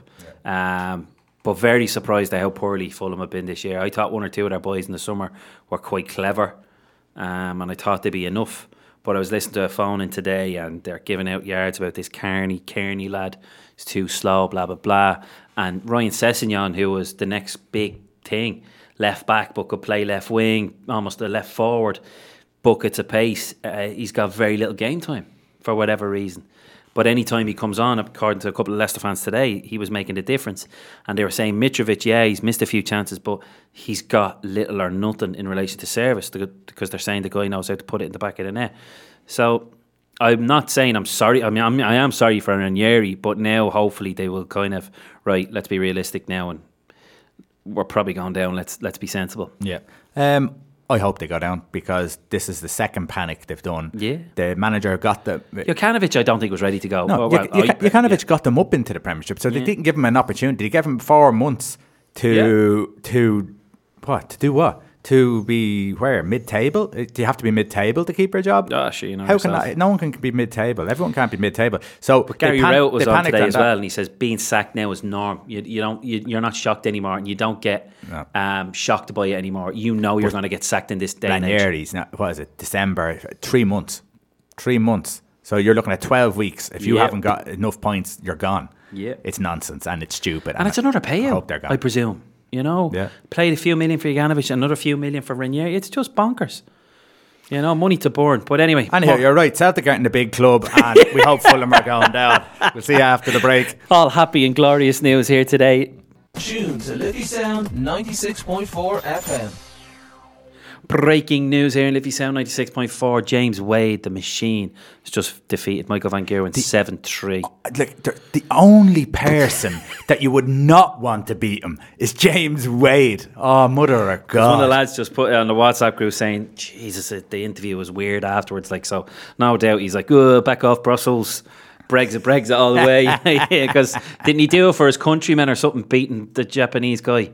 Um, but very surprised at how poorly Fulham have been this year. I thought one or two of their boys in the summer were quite clever, um, and I thought they'd be enough. But I was listening to a phone in today, and they're giving out yards about this Carney, Kearney lad. He's too slow, blah blah blah. And Ryan Sessegnon, who was the next big thing, left back, but could play left wing, almost a left forward, buckets of pace. Uh, he's got very little game time for whatever reason. But anytime he comes on, according to a couple of Leicester fans today, he was making a difference. And they were saying Mitrovic, yeah, he's missed a few chances, but he's got little or nothing in relation to service because they're saying the guy knows how to put it in the back of the net. So I'm not saying I'm sorry. I mean, I'm, I am sorry for Ranieri, but now hopefully they will kind of right. Let's be realistic now, and we're probably going down. Let's let's be sensible. Yeah. Um, I hope they go down because this is the second panic they've done. Yeah. The manager got the. Jokanovic, I don't think was ready to go. No, Oh, well, I- Jokanovic got them up into the Premiership, so they Yeah. didn't give him an opportunity. They gave him four months to to what to do what to be where mid table. Do you have to be mid table to keep your job? Ah, sure, you know How can yourself. that, no one can be mid table? Everyone can't be mid table. So But Gary pan- Rout was on today as well, and he says being sacked now is norm. You, you don't, you, you're not shocked anymore, and you don't get No. um, shocked by it anymore. You know you're going to get sacked in this day and age. Ranieri's not, what is it? December, three months, three months. So you're looking at twelve weeks. If you Yeah. haven't got enough points, you're gone. Yeah. it's nonsense and it's stupid. And it's another I payout, gone. I presume. You know, Yeah. played a few million for Jokanovic, another few million for Ranieri. It's just bonkers. You know, money to burn. But anyway, Anyhow, more- you're right. Celtic aren't in the big club, and we hope Fulham are going down. We'll see you after the break. all happy and glorious news here today. Tune to Liffey Sound 96.4 FM. Breaking news here in Liffey Sound 96.4. James Wade, the machine, has just defeated Michael Van Gerwen 7 3. Like the, the only person [laughs] that you would not want to beat him is James Wade. Oh, mother of God. One of the lads just put it on the WhatsApp group saying, Jesus, the interview was weird afterwards. Like, so no doubt he's like, oh, back off Brussels. Brexit, Brexit all the way. [laughs] Because didn't he do it for his countrymen or something, beating the Japanese guy?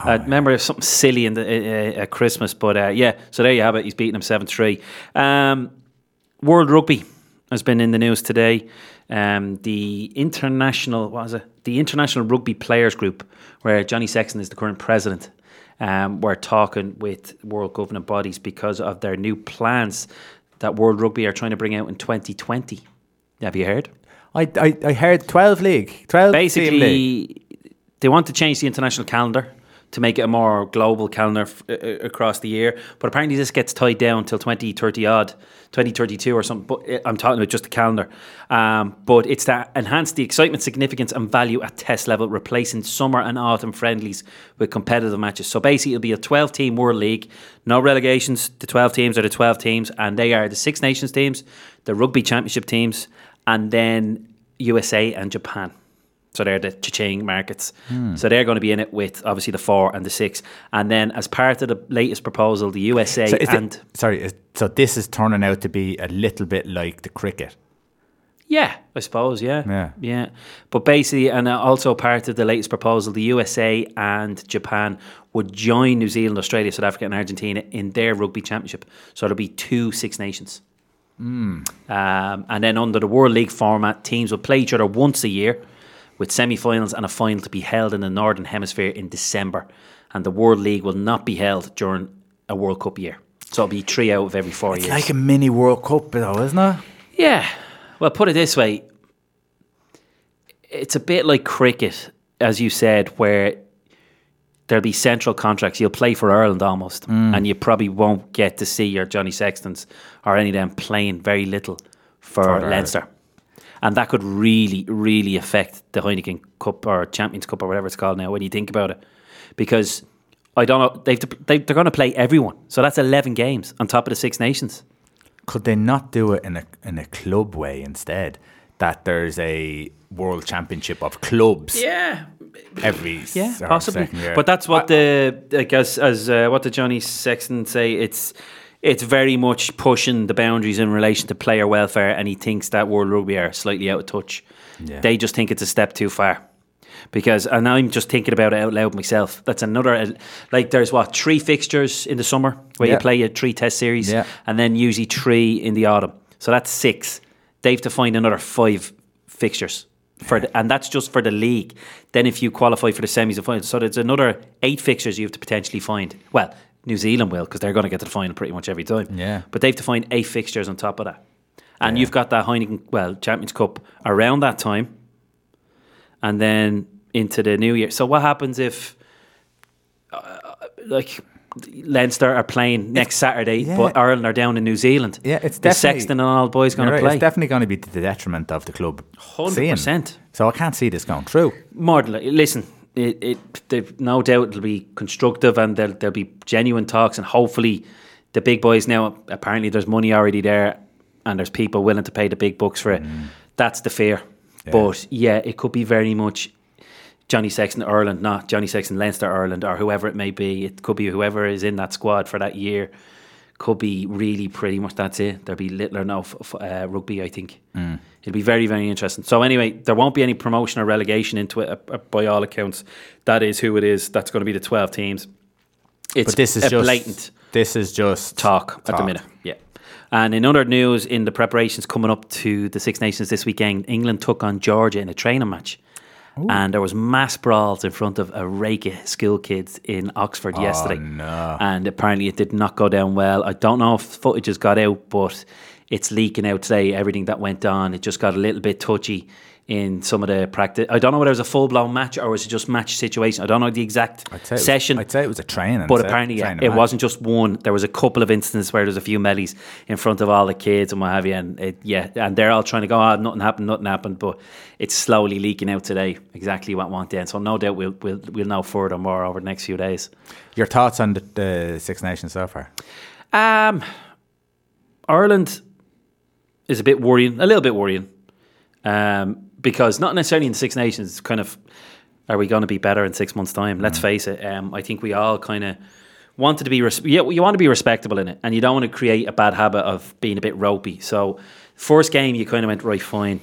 I remember something silly in the, uh, at Christmas, but uh, yeah, so there you have it. He's beating him 7 3. Um, World Rugby has been in the news today. Um, the international, what was it? The International Rugby Players Group, where Johnny Sexton is the current president, um, we're talking with world governing bodies because of their new plans that World Rugby are trying to bring out in 2020. Have you heard? I, I, I heard twelve league, twelve team league. Basically, they want to change the international calendar to make it a more global calendar f- uh, uh, across the year. But apparently, this gets tied down till 2030 odd, 2032 or something. But uh, I'm talking about just the calendar. Um, but it's to enhance the excitement, significance, and value at test level, replacing summer and autumn friendlies with competitive matches. So basically, it'll be a 12 team World League, no relegations. The 12 teams are the 12 teams, and they are the Six Nations teams, the Rugby Championship teams, and then USA and Japan. So they're the cha-ching markets. So they're going to be in it with obviously the four and the six. And then as part of the latest proposal, the USA So is it- and sorry, is, so this is turning out to be a little bit like the cricket. yeah, I suppose yeah, Yeah. yeah. But basically, and uh, also part of the latest proposal, the USA and Japan would join New Zealand, Australia, South Africa, and Argentina in their rugby championship. So it'll be two Six Nations. Um, and then under the World League format, teams will play each other once a year with semi-finals and a final to be held in the Northern Hemisphere in December. And the World League will not be held during a World Cup year. So it'll be three out of every four It's years. like a mini World Cup, though, isn't it? Yeah. Well, put it this way. It's a bit like cricket, as you said, where there'll be central contracts. You'll play for Ireland almost, mm. and you probably won't get to see your Johnny Sextons or any of them playing very little for, Ireland. Leinster. And that could really, really affect the Heineken Cup or Champions Cup or whatever it's called now when you think about it. Because I don't know, they've, they, they're going to play everyone. So that's 11 games on top of the Six Nations. Could they not do it in a in a club way instead? that there's a world championship of clubs Yeah, every yeah, possibly. But that's what the like as as uh, what did Johnny Sexton say? It's it's very much pushing the boundaries in relation to player welfare, and he thinks that World Rugby are slightly out of touch. Yeah. They just think it's a step too far. Because and I'm just thinking about it out loud myself. That's another uh, like there's what three fixtures in the summer where Yeah. you play a three test series, Yeah. and then usually three in the autumn. So that's six. They have to find another five fixtures for the, and that's just for the league. Then if you qualify for the semis and finals, so there's another eight fixtures you have to potentially find. Well, New Zealand will because they're going to get to the final pretty much every time. Yeah. but they have to find eight fixtures on top of that. And you've got that Heineken well Champions Cup around that time, and then into the new year. So what happens if, uh, like, Leinster are playing next Saturday, yeah. but Ireland are down in New Zealand? Yeah, it's the definitely- Sexton and all boys going You're to play. It's definitely going to be to the detriment of the club. 100%. seeing. So I can't see this going through. More than listen, it, it they've no doubt it'll be constructive and there'll, there'll be genuine talks and hopefully the big boys now apparently there's money already there and there's people willing to pay the big bucks for it. That's the fear. But yeah, it could be very much Johnny Sexton Ireland, not Johnny Sexton Leinster Ireland or whoever it may be. It could be whoever is in that squad for that year. Could be really pretty much that's it. There'll be little or no f- f- uh, rugby, I think. It'll be very, very interesting. So anyway, there won't be any promotion or relegation into it. Uh, uh, by all accounts, that is who it is. That's going to be the twelve teams. It's But this is just blatant This is just talk, at the minute. Yeah. And in other news, in the preparations coming up to the Six Nations this weekend, England took on Georgia in a training match. And there was mass brawls in front of a rake of school kids in Oxford yesterday. Oh, no. And apparently it did not go down well. I don't know if footage has got out, but it's leaking out today. Everything that went on, it just got a little bit touchy in some of the practice. I don't know whether it was a full blown match or it was it just match situation. I don't know the exact I'd it was- session. I'd say it was a training. But apparently, training it match. wasn't just one. There was a couple of instances where there was a few mellies in front of all the kids and what have you, and it, yeah, and they're all trying to go, "Oh, nothing happened, nothing happened," but it's slowly leaking out today exactly what went down. So no doubt we'll we'll we'll know further more over the next few days. Your thoughts on the, the Six Nations so far? Um, Ireland is a bit worrying, a little bit worrying, um, because not necessarily in the Six Nations. Kind of, are we going to be better in six months' time? Let's face it. Um, I think we all kind of wanted to be. Res- yeah, you want to be respectable in it, and you don't want to create a bad habit of being a bit ropey. So, first game, you kind of went right, fine,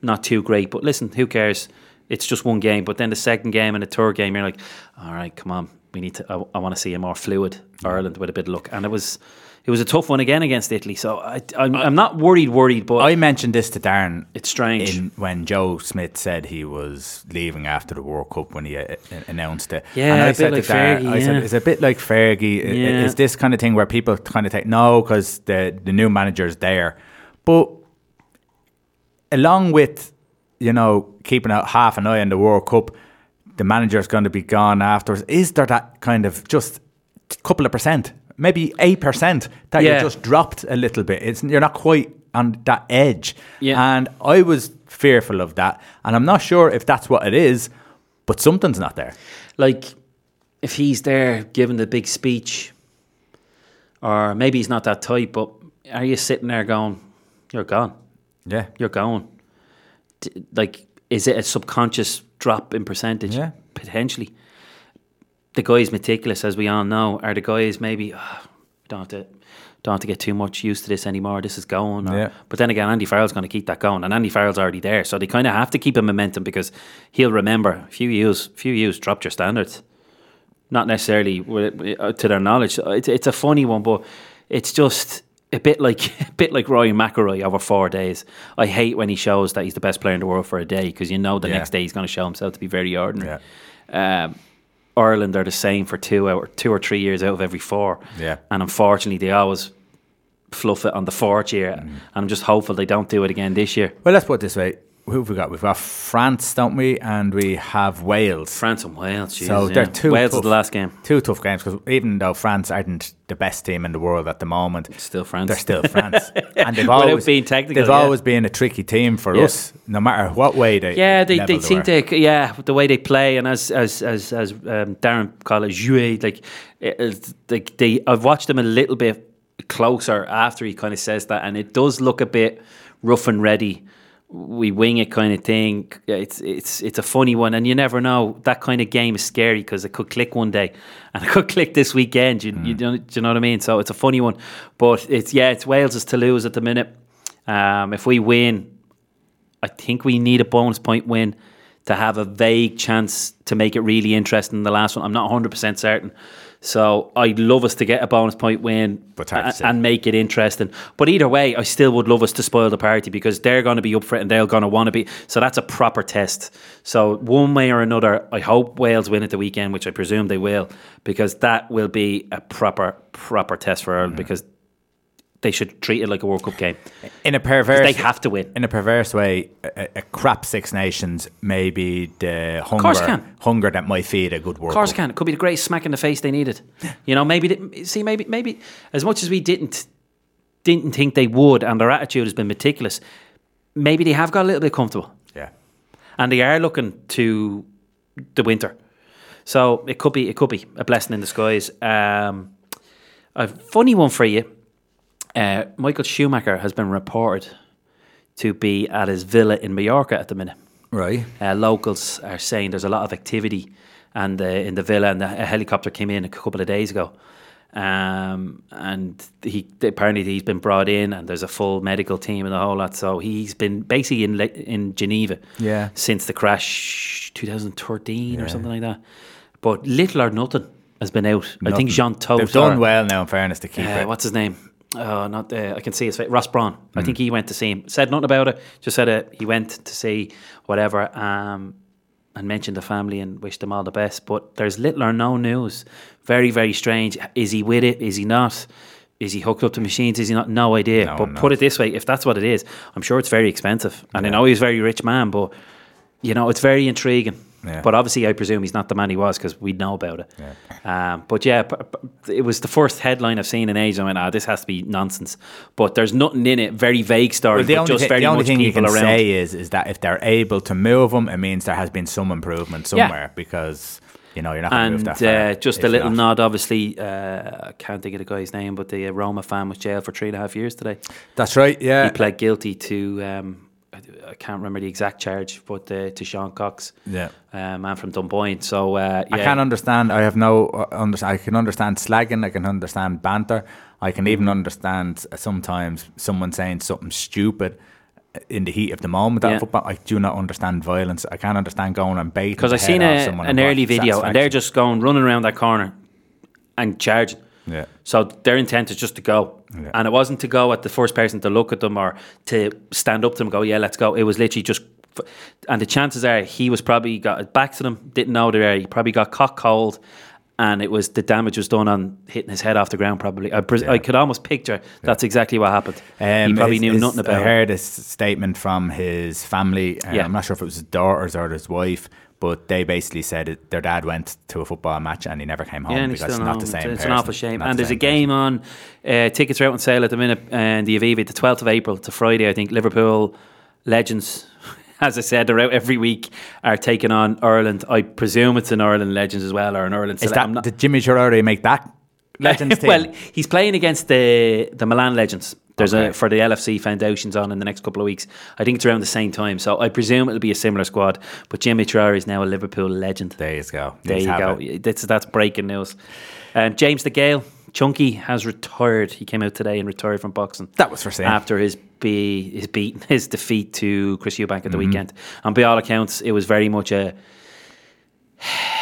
not too great, but listen, who cares? It's just one game. But then the second game and the third game, you're like, all right, come on, we need to. I, I want to see a more fluid Ireland with a bit of luck, and it was. It was a tough one again against Italy, so I, I'm, I'm not worried, worried, but I mentioned this to Darren. it's strange. In, when Joe Schmidt said he was leaving after the World Cup when he uh, announced it, Yeah, and I said like to Darren, Fergie, I said it's a bit like Fergie. I- I- Yeah. Is this kind of thing where people kind of take no because the the new manager's there, but along with you know keeping a half an eye on the World Cup, the manager's going to be gone afterwards. Is there that kind of just couple of percent, maybe eight percent that Yeah. you just dropped a little bit? It's you're not quite on that edge, Yeah. and I was fearful of that, and I'm not sure if that's what it is, but something's not there. like if he's there giving the big speech, or maybe he's not that type, but are you sitting there going, "You're gone, Yeah, you're going"? D- Like, is it a subconscious drop in percentage? Yeah. potentially. The guys meticulous, as we all know, are the guys maybe "Ah, don't have to. Don't have to get too much used to this anymore. This is going. or- Yeah. But then again, Andy Farrell's going to keep that going, and Andy Farrell's already there, so they kind of have to keep a momentum because he'll remember a few years. Few years dropped your standards not necessarily uh, to their knowledge. It's, it's a funny one, but it's just a bit like [laughs] a bit like Ryan McIlroy over four days. I hate when he shows that he's the best player in the world for a day because you know the Yeah. next day he's going to show himself to be very ordinary. Yeah. Um, Ireland are the same for two or two or three years out of every four. Yeah. and unfortunately they always fluff it on the fourth year. Mm. And I'm just hopeful they don't do it again this year. Well, let's put it this way: who have we got? We've got France, don't we? And we have Wales. France and Wales. Jesus, So yeah. they're two Wales is tough- the last game. Two tough games because even though France aren't the best team in the world at the moment, Still France. they're still [laughs] France, and they've always being technical, They've yeah. always been a tricky team for Yeah. us, no matter what way they. Yeah, they, level they seem were. to yeah the way they play and as as as as um, Darren call it jouer like it's- like they I've watched them a little bit closer after he kind of says that and it does look a bit rough and ready we wing it kind of thing. It's it's it's a funny one, and you never know. That kind of game is scary because it could click one day, [laughs] and it could click this weekend. You, you, don't, do you know what I mean? So it's a funny one, but it's yeah, it's Wales is to lose at the minute. Um, if we win, I think we need a bonus point win to have a vague chance to make it really interesting in the last one. I'm not 100% certain. So I'd love us to get a bonus point win But a- and make it interesting. But either way, I still would love us to spoil the party because they're going to be up for it and they're going to want to be. So that's a proper test. So one way or another, I hope Wales win at the weekend, which I presume they will, because that will be a proper, proper test for Mm-hmm. Because they should treat it like a World Cup game. In a perverse, They have to win. In a perverse way, a, a crap Six Nations may be the hunger, can. hunger that might feed a good World Of course, Cup. can. It could be the greatest smack in the face they needed. [laughs] You know, maybe they, see, maybe maybe as much as we didn't didn't think they would, and their attitude has been meticulous. Maybe they have got a little bit comfortable, Yeah. and they are looking to the winter. So it could be it could be a blessing in disguise. Um, a funny one for you. Uh, Michael Schumacher has been reported to be at his villa in Mallorca at the minute. Right. Uh, locals are saying there's a lot of activity and uh, in the villa, and the, a helicopter came in a couple of days ago. Um, and he apparently he's been brought in, and there's a full medical team and the whole lot. So he's been basically in in Geneva, Yeah. since the crash 2013 or something like that. But little or nothing has been out. I think Jean Todt. They've done well now, in fairness, to keep Uh, it. what's his name? Oh, not uh, I can see his face. Ross Brawn. Hmm. I think he went to see him. Said nothing about it. Just said uh, he went to see whatever. Um, and mentioned the family and wished them all the best. But there's little or no news. Very, very strange. Is he with it? Is he not? Is he hooked up to machines? Is he not? No idea. No but put it this way: if that's what it is, I'm sure it's very expensive. And I know he's a very rich man, but you know it's very intriguing. Yeah. But obviously, I presume he's not the man he was because we know about it. Um, but yeah, it was the first headline I've seen in ages. I went, ah, this has to be nonsense. But there's nothing in it. Very vague story, Well, the only, very the only much thing you people can around. say is is that if they're able to move them, it means there has been some improvement Yeah. somewhere because you know you're not going to move and uh, just a little nod, obviously, uh, I can't think of the guy's name, but the Roma fan was jailed for three and a half years today. That's right. Yeah. He pled guilty to, um, I, can't remember the exact charge, but uh, to Sean Cox, Yeah. uh, man from Dunboyne. So uh, yeah, I can't understand. I have no uh, under, I can understand slagging. I can understand banter. I can even understand uh, sometimes someone saying something stupid in the heat of the moment. Yeah. football, I do not understand violence. I can't understand going and baiting. because I seen a, someone an early video, and they're just going running around that corner and charging. Yeah. So their intent is just to go. Yeah. And it wasn't to go at the first person to look at them or to stand up to them and go, yeah, let's go. It was literally just. f- And the chances are he was probably got back to them, didn't know they were there. He probably got cock cold. And it was the damage was done on hitting his head off the ground. Probably, I, pres- I could almost picture that's exactly what happened. he Um, probably his- knew his- nothing about I it. heard a s- statement from his family. uh, Yeah. I'm not sure if it was his daughters or his wife, but they basically said it, their dad went to a football match and he never came home Yeah, because it's not home. the same. It's, it's person. an awful shame. And the there's a game on. Uh, tickets are out on sale at the minute, and the Aviva, the 12th of April to Friday. I think Liverpool legends. [laughs] As I said, they're out every week. Are taking on Ireland. I presume it's an Ireland legends as well, or an Ireland. Is that did Jimmy Girardi make that [laughs] Legends team? well, he's playing against the the Milan legends. There's Okay. a for the LFC Foundations on in the next couple of weeks. I think it's around the same time, so I presume it'll be a similar squad. But Djimi Traoré is now a Liverpool legend. there you go. There Let's you go. it. That's that's breaking news. Um, James DeGale, Chunky has retired. He came out today and retired from boxing. That was for sale. after his be his beat [laughs] his defeat to Chris Eubank at the Mm-hmm. weekend. And by all accounts, it was very much a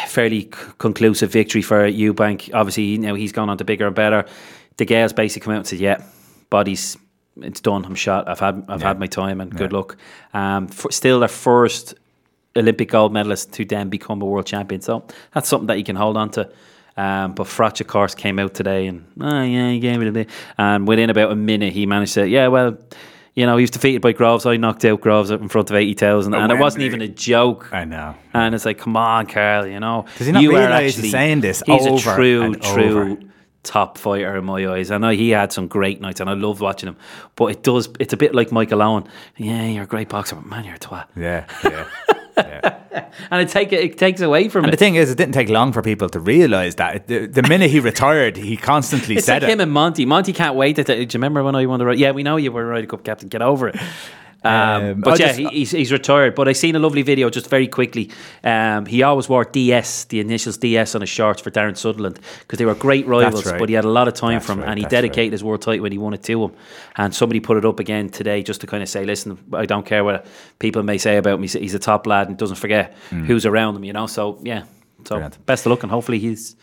fairly c- conclusive victory for Eubank. Obviously, you know he's gone on to bigger and better. DeGale's basically come out and said, "Yeah, body's it's done. I'm shot. I've had I've had my time and good luck." Um, for, still their first Olympic gold medalist to then become a world champion. So that's something that you can hold on to. Um, but Froch, of course, came out today and, oh, yeah, he gave it a bit. And within about a minute, he managed to, yeah, well, you know, he was defeated by Groves. I knocked out Groves in front of 80,000. And it wasn't even a joke. I know. And it's like, come on, Carl, you know. Does he not you are realise he's actually- saying this He's over a true, and true over? Top fighter in my eyes. I know he had some great nights and I loved watching him. But it does, it's a bit like Michael Owen. Yeah, you're a great boxer, but man, you're a twat. Yeah, [laughs] yeah. And it, take, it takes away from And it. the thing is, it didn't take long for people to realise that. The, the minute he retired, he constantly It's said like it. him and Monty. Monty can't wait. To, do you remember when I won the? Yeah, we know you were a Ryder Cup captain. Get over it. Um, Um, but I yeah, just- he's, he's retired. But I seen a lovely video just very quickly. Um, he always wore DS, the initials DS on his shorts for Darren Sutherland because they were great rivals. right. But he had a lot of time That's from, right, and he that's right. dedicated his world title when he won it to him. And somebody put it up again today just to kind of say, listen, I don't care what people may say about me. He's, a top lad and doesn't forget who's around him. You know, so yeah. So. Brilliant. best of luck, and hopefully he's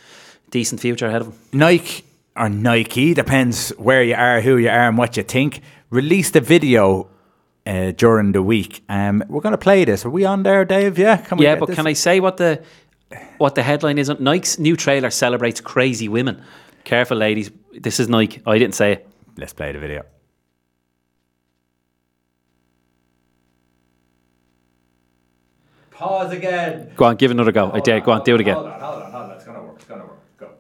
decent future ahead of him. Nike or Nike, depends where you are, who you are, and what you think. Released a video uh, during the week. Um, we're going to play this. Are we on there, Dave? Yeah, can we yeah, but this? can I say what the what the headline is? Nike's new trailer celebrates crazy women. Careful, ladies. This is Nike. I didn't say it. Let's play the video. Pause again. Go on, give another go. I dare. Go on, do it again. Hold on, hold on, hold on. It's going to work. It's going to work. Go.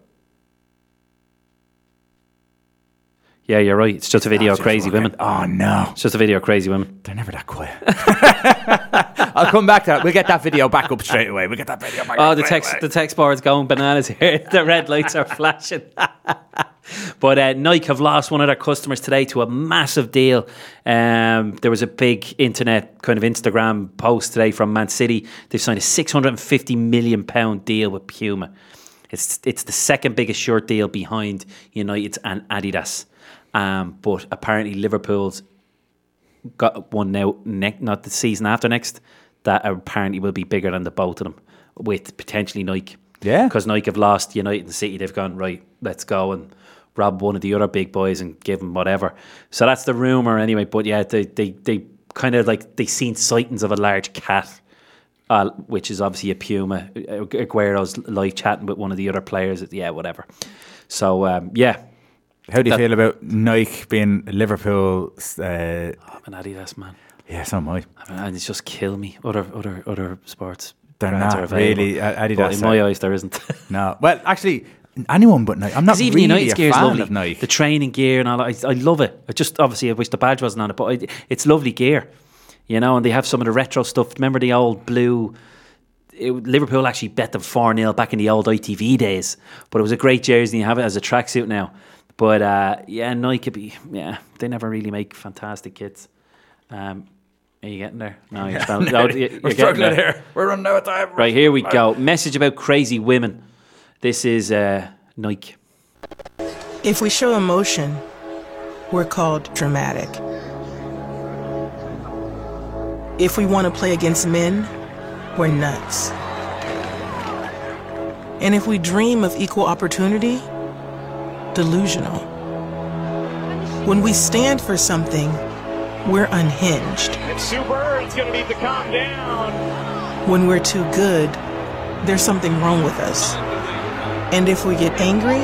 Yeah, you're right. It's just a video of crazy women. Oh, no. It's just a video of crazy women. They're never that quiet. [laughs] I'll come back to that. We'll get that video back up straight away. We'll get that video back Oh, the text away. the text board's going bananas here. [laughs] the red lights are flashing. [laughs] but uh, Nike have lost one of their customers today to a massive deal. Um, there was a big internet kind of Instagram post today from Man City. They've signed a 650 million pound deal with Puma. It's it's the second biggest shirt deal behind United and Adidas. Um, but apparently Liverpool's got one now, ne- not the season after next, that apparently will be bigger than the both of them, with potentially Nike. Yeah. Because Nike have lost United and City. They've gone, right, let's go and rob one of the other big boys and give them whatever. So that's the rumour anyway. But yeah, they, they, they kind of like, they seen sightings of a large cat. Uh, which is obviously a puma. Aguero's live chatting with one of the other players. Yeah, whatever. So um, yeah, How do you that- feel about Nike being Liverpool? Uh, I'm an Adidas man. yeah, so am I. I mean, and it's just kill me. Other other other sports. They're not are really, uh, Adidas but in my eyes, there isn't. [laughs] No. Well, actually, anyone but Nike. I'm not even really United's a gear is fan lovely. of Nike. The training gear and all that, I, I love it. I just obviously I wish the badge wasn't on it, but I, it's lovely gear, you know. And they have some of the retro stuff. Remember the old blue? It, Liverpool actually bet them four 0 back in the old ITV days, but it was a great jersey. and You have it as a tracksuit now, but uh, yeah, Nike be. Yeah, they never really make fantastic kits. Um, are you getting there? No, you're, spell- [laughs] no, you're We're getting struggling there. here. We're running out of time. Right, here we go. Message about crazy women. This is uh, Nike. If we show emotion, we're called dramatic. If we want to play against men, we're nuts. And if we dream of equal opportunity, delusional. When we stand for something, we're unhinged. It's super. It's going to need to calm down. When we're too good, there's something wrong with us. And if we get angry,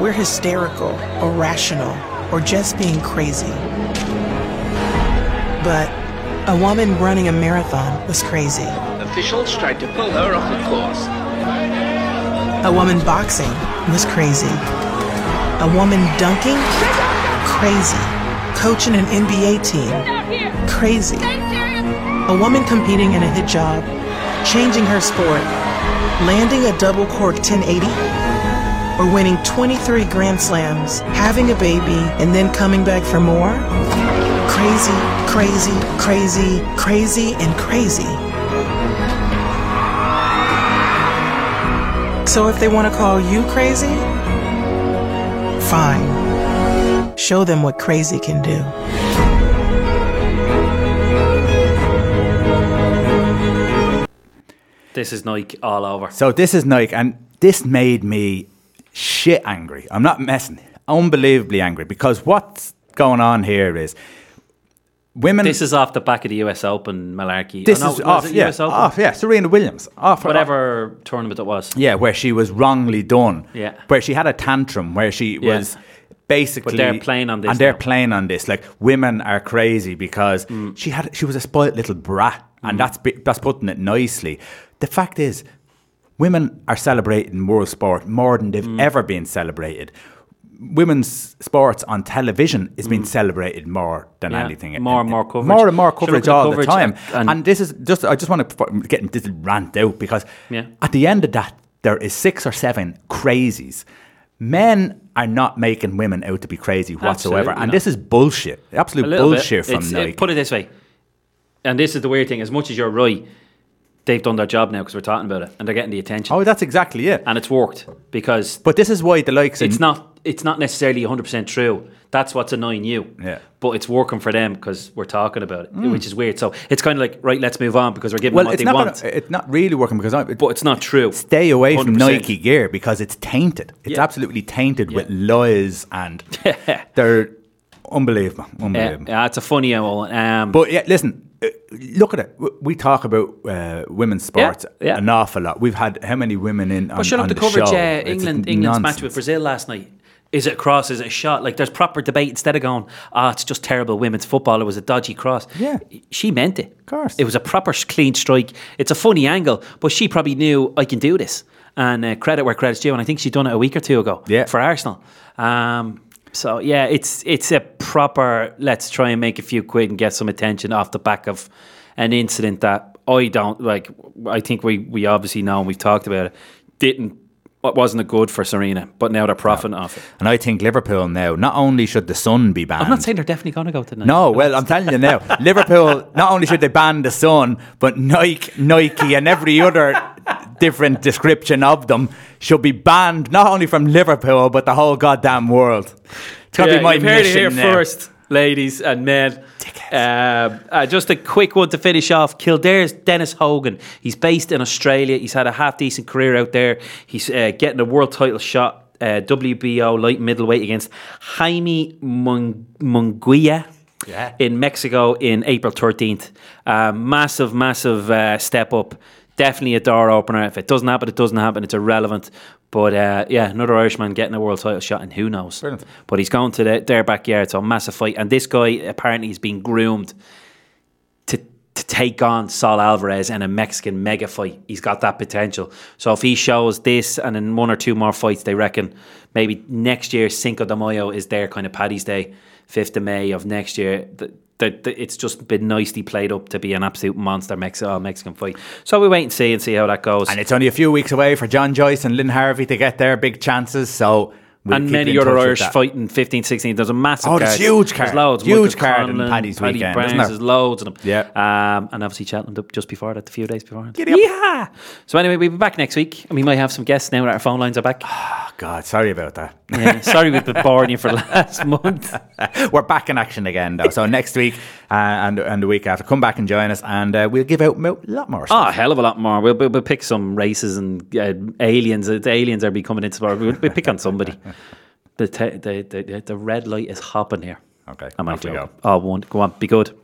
we're hysterical, irrational, or just being crazy. But a woman running a marathon was crazy. Officials tried to pull her off the course. A woman boxing was crazy. A woman dunking? Crazy. Coaching an NBA team? Crazy. A woman competing in a hijab, changing her sport, landing a double cork 1080, or winning 23 Grand Slams, having a baby, and then coming back for more? Crazy, crazy, crazy, crazy, and crazy. So if they want to call you crazy, fine. Show them what crazy can do. This is Nike all over. So this is Nike, and this made me shit angry. I'm not messing. Unbelievably angry because what's going on here is women. This is off the back of the US Open malarkey. This Oh, no, is off. Yeah, US Open? off. Yeah, Serena Williams. Off. Whatever tournament it was. Yeah, where she was wrongly done. Yeah. Where she had a tantrum, where she Yeah. was basically. But they're playing on this And they're now. playing on this. Like women are crazy because Mm. she had she was a spoilt little brat, and that's that's putting it nicely. The fact is, women are celebrating world sport more than Mm. they've ever been celebrated. Women's sports on television is being celebrated more than Mm. Yeah, anything. more and more coverage. More and more coverage all coverage the time. and- And, this is just I just want to get this rant out because Yeah. at the end of that, there is six or seven crazies. Men are not making women out to be crazy whatsoever, Absolutely and not. this is bullshit. Absolute little bit. bullshit from It's- Nike. Put it this way: and this is the weird thing. As much as you're right, they've done their job now because we're talking about it, and they're getting the attention. Oh, that's exactly it. and it's worked because But this is why the likes. it's not it's not necessarily 100 percent true. That's what's annoying you. Yeah. But it's working for them because we're talking about it, mm. which is weird. So it's kind of like right, let's move on because we're giving Well, them what it's they not. want. Gonna, it's not really working because I. but it's not true. Stay away from 100%. Nike gear because it's tainted. It's Yeah. absolutely tainted with lies and [laughs] they're unbelievable. Unbelievable. yeah, it's a funny one. Um, But yeah, listen, uh, look at it. We talk about uh, women's sports yeah. an awful lot. We've had how many women in on, But shut up the the coverage. show? Uh, England, England's match with Brazil last night. Is it a cross? Is it a shot? Like there's proper debate instead of going, ah, it's just terrible women's football. It was a dodgy cross. Yeah. she meant it. Of course. it was a proper clean strike. It's a funny angle, but she probably knew I can do this. And uh, credit where credit's due. And I think she'd done it a week or two ago. Yeah. for Arsenal. Um, so yeah, it's it's a proper. Let's try and make a few quid and get some attention off the back of an incident that I don't like. I think we we obviously know and we've talked about it. Didn't what wasn't a good for Serena, but now they're profiting off it. And I think Liverpool now, not only should the sun be banned. I'm not saying they're definitely going to go to the. No, well, I'm telling you now, [laughs] Liverpool. Not only should they ban the sun, but Nike, Nike, and every other different description of them should be banned not only from Liverpool but the whole goddamn world. It's to Yeah, be my you've heard it here now. first, ladies and men. Uh, uh, just a quick one to finish off. Kildare's Dennis Hogan. He's based in Australia. He's had a half decent career out there. He's uh, getting a world title shot, uh, WBO light middleweight against Jaime Mun- Munguia. Yeah. In Mexico in April 13th. Uh, massive, massive uh, step up. Definitely a door opener. If it doesn't happen, it doesn't happen. It's irrelevant. But uh, yeah, another Irishman getting a world title shot, and who knows? Brilliant. But he's going to the, their backyard, so a massive fight. And this guy apparently is being groomed to to take on Saul Alvarez in a Mexican mega fight. He's got that potential. So if he shows this and in one or two more fights, they reckon maybe next year Cinco de Mayo is their kind of Paddy's Day, fifth of May of next year. It's just been nicely played up to be an absolute monster Mex- uh, Mexican fight. So we wait and see and see how that goes. And it's only a few weeks away for John Joyce and Lynn Harvey to get their big chances. So we'll and many other Irish fighting 15, 16. There's a massive Oh, there's card. huge There's card. loads. Huge Michael card on Conlon, Paddy's Paddy weekend, there? There's loads of them. Yeah. Um, and obviously Cheltenham just before that, a few days before. Yeah. So anyway, we'll be back next week. And we might have some guests now that our phone lines are back. Oh, God, sorry about that. yeah. Sorry we've been boring you for the [laughs] last month. We're back in action again, though. So next week and and the week after, come back and join us, and uh, we'll give out mo- a lot more. Oh, Stuff. a hell of a lot more. We'll, we'll, we'll pick some races and uh, aliens. The aliens are be coming into sport. We'll, we'll pick on somebody. [laughs] The, te- the, the, the, red light is hopping here. Okay, I might off we joke. go. Oh, one. Go on, be good.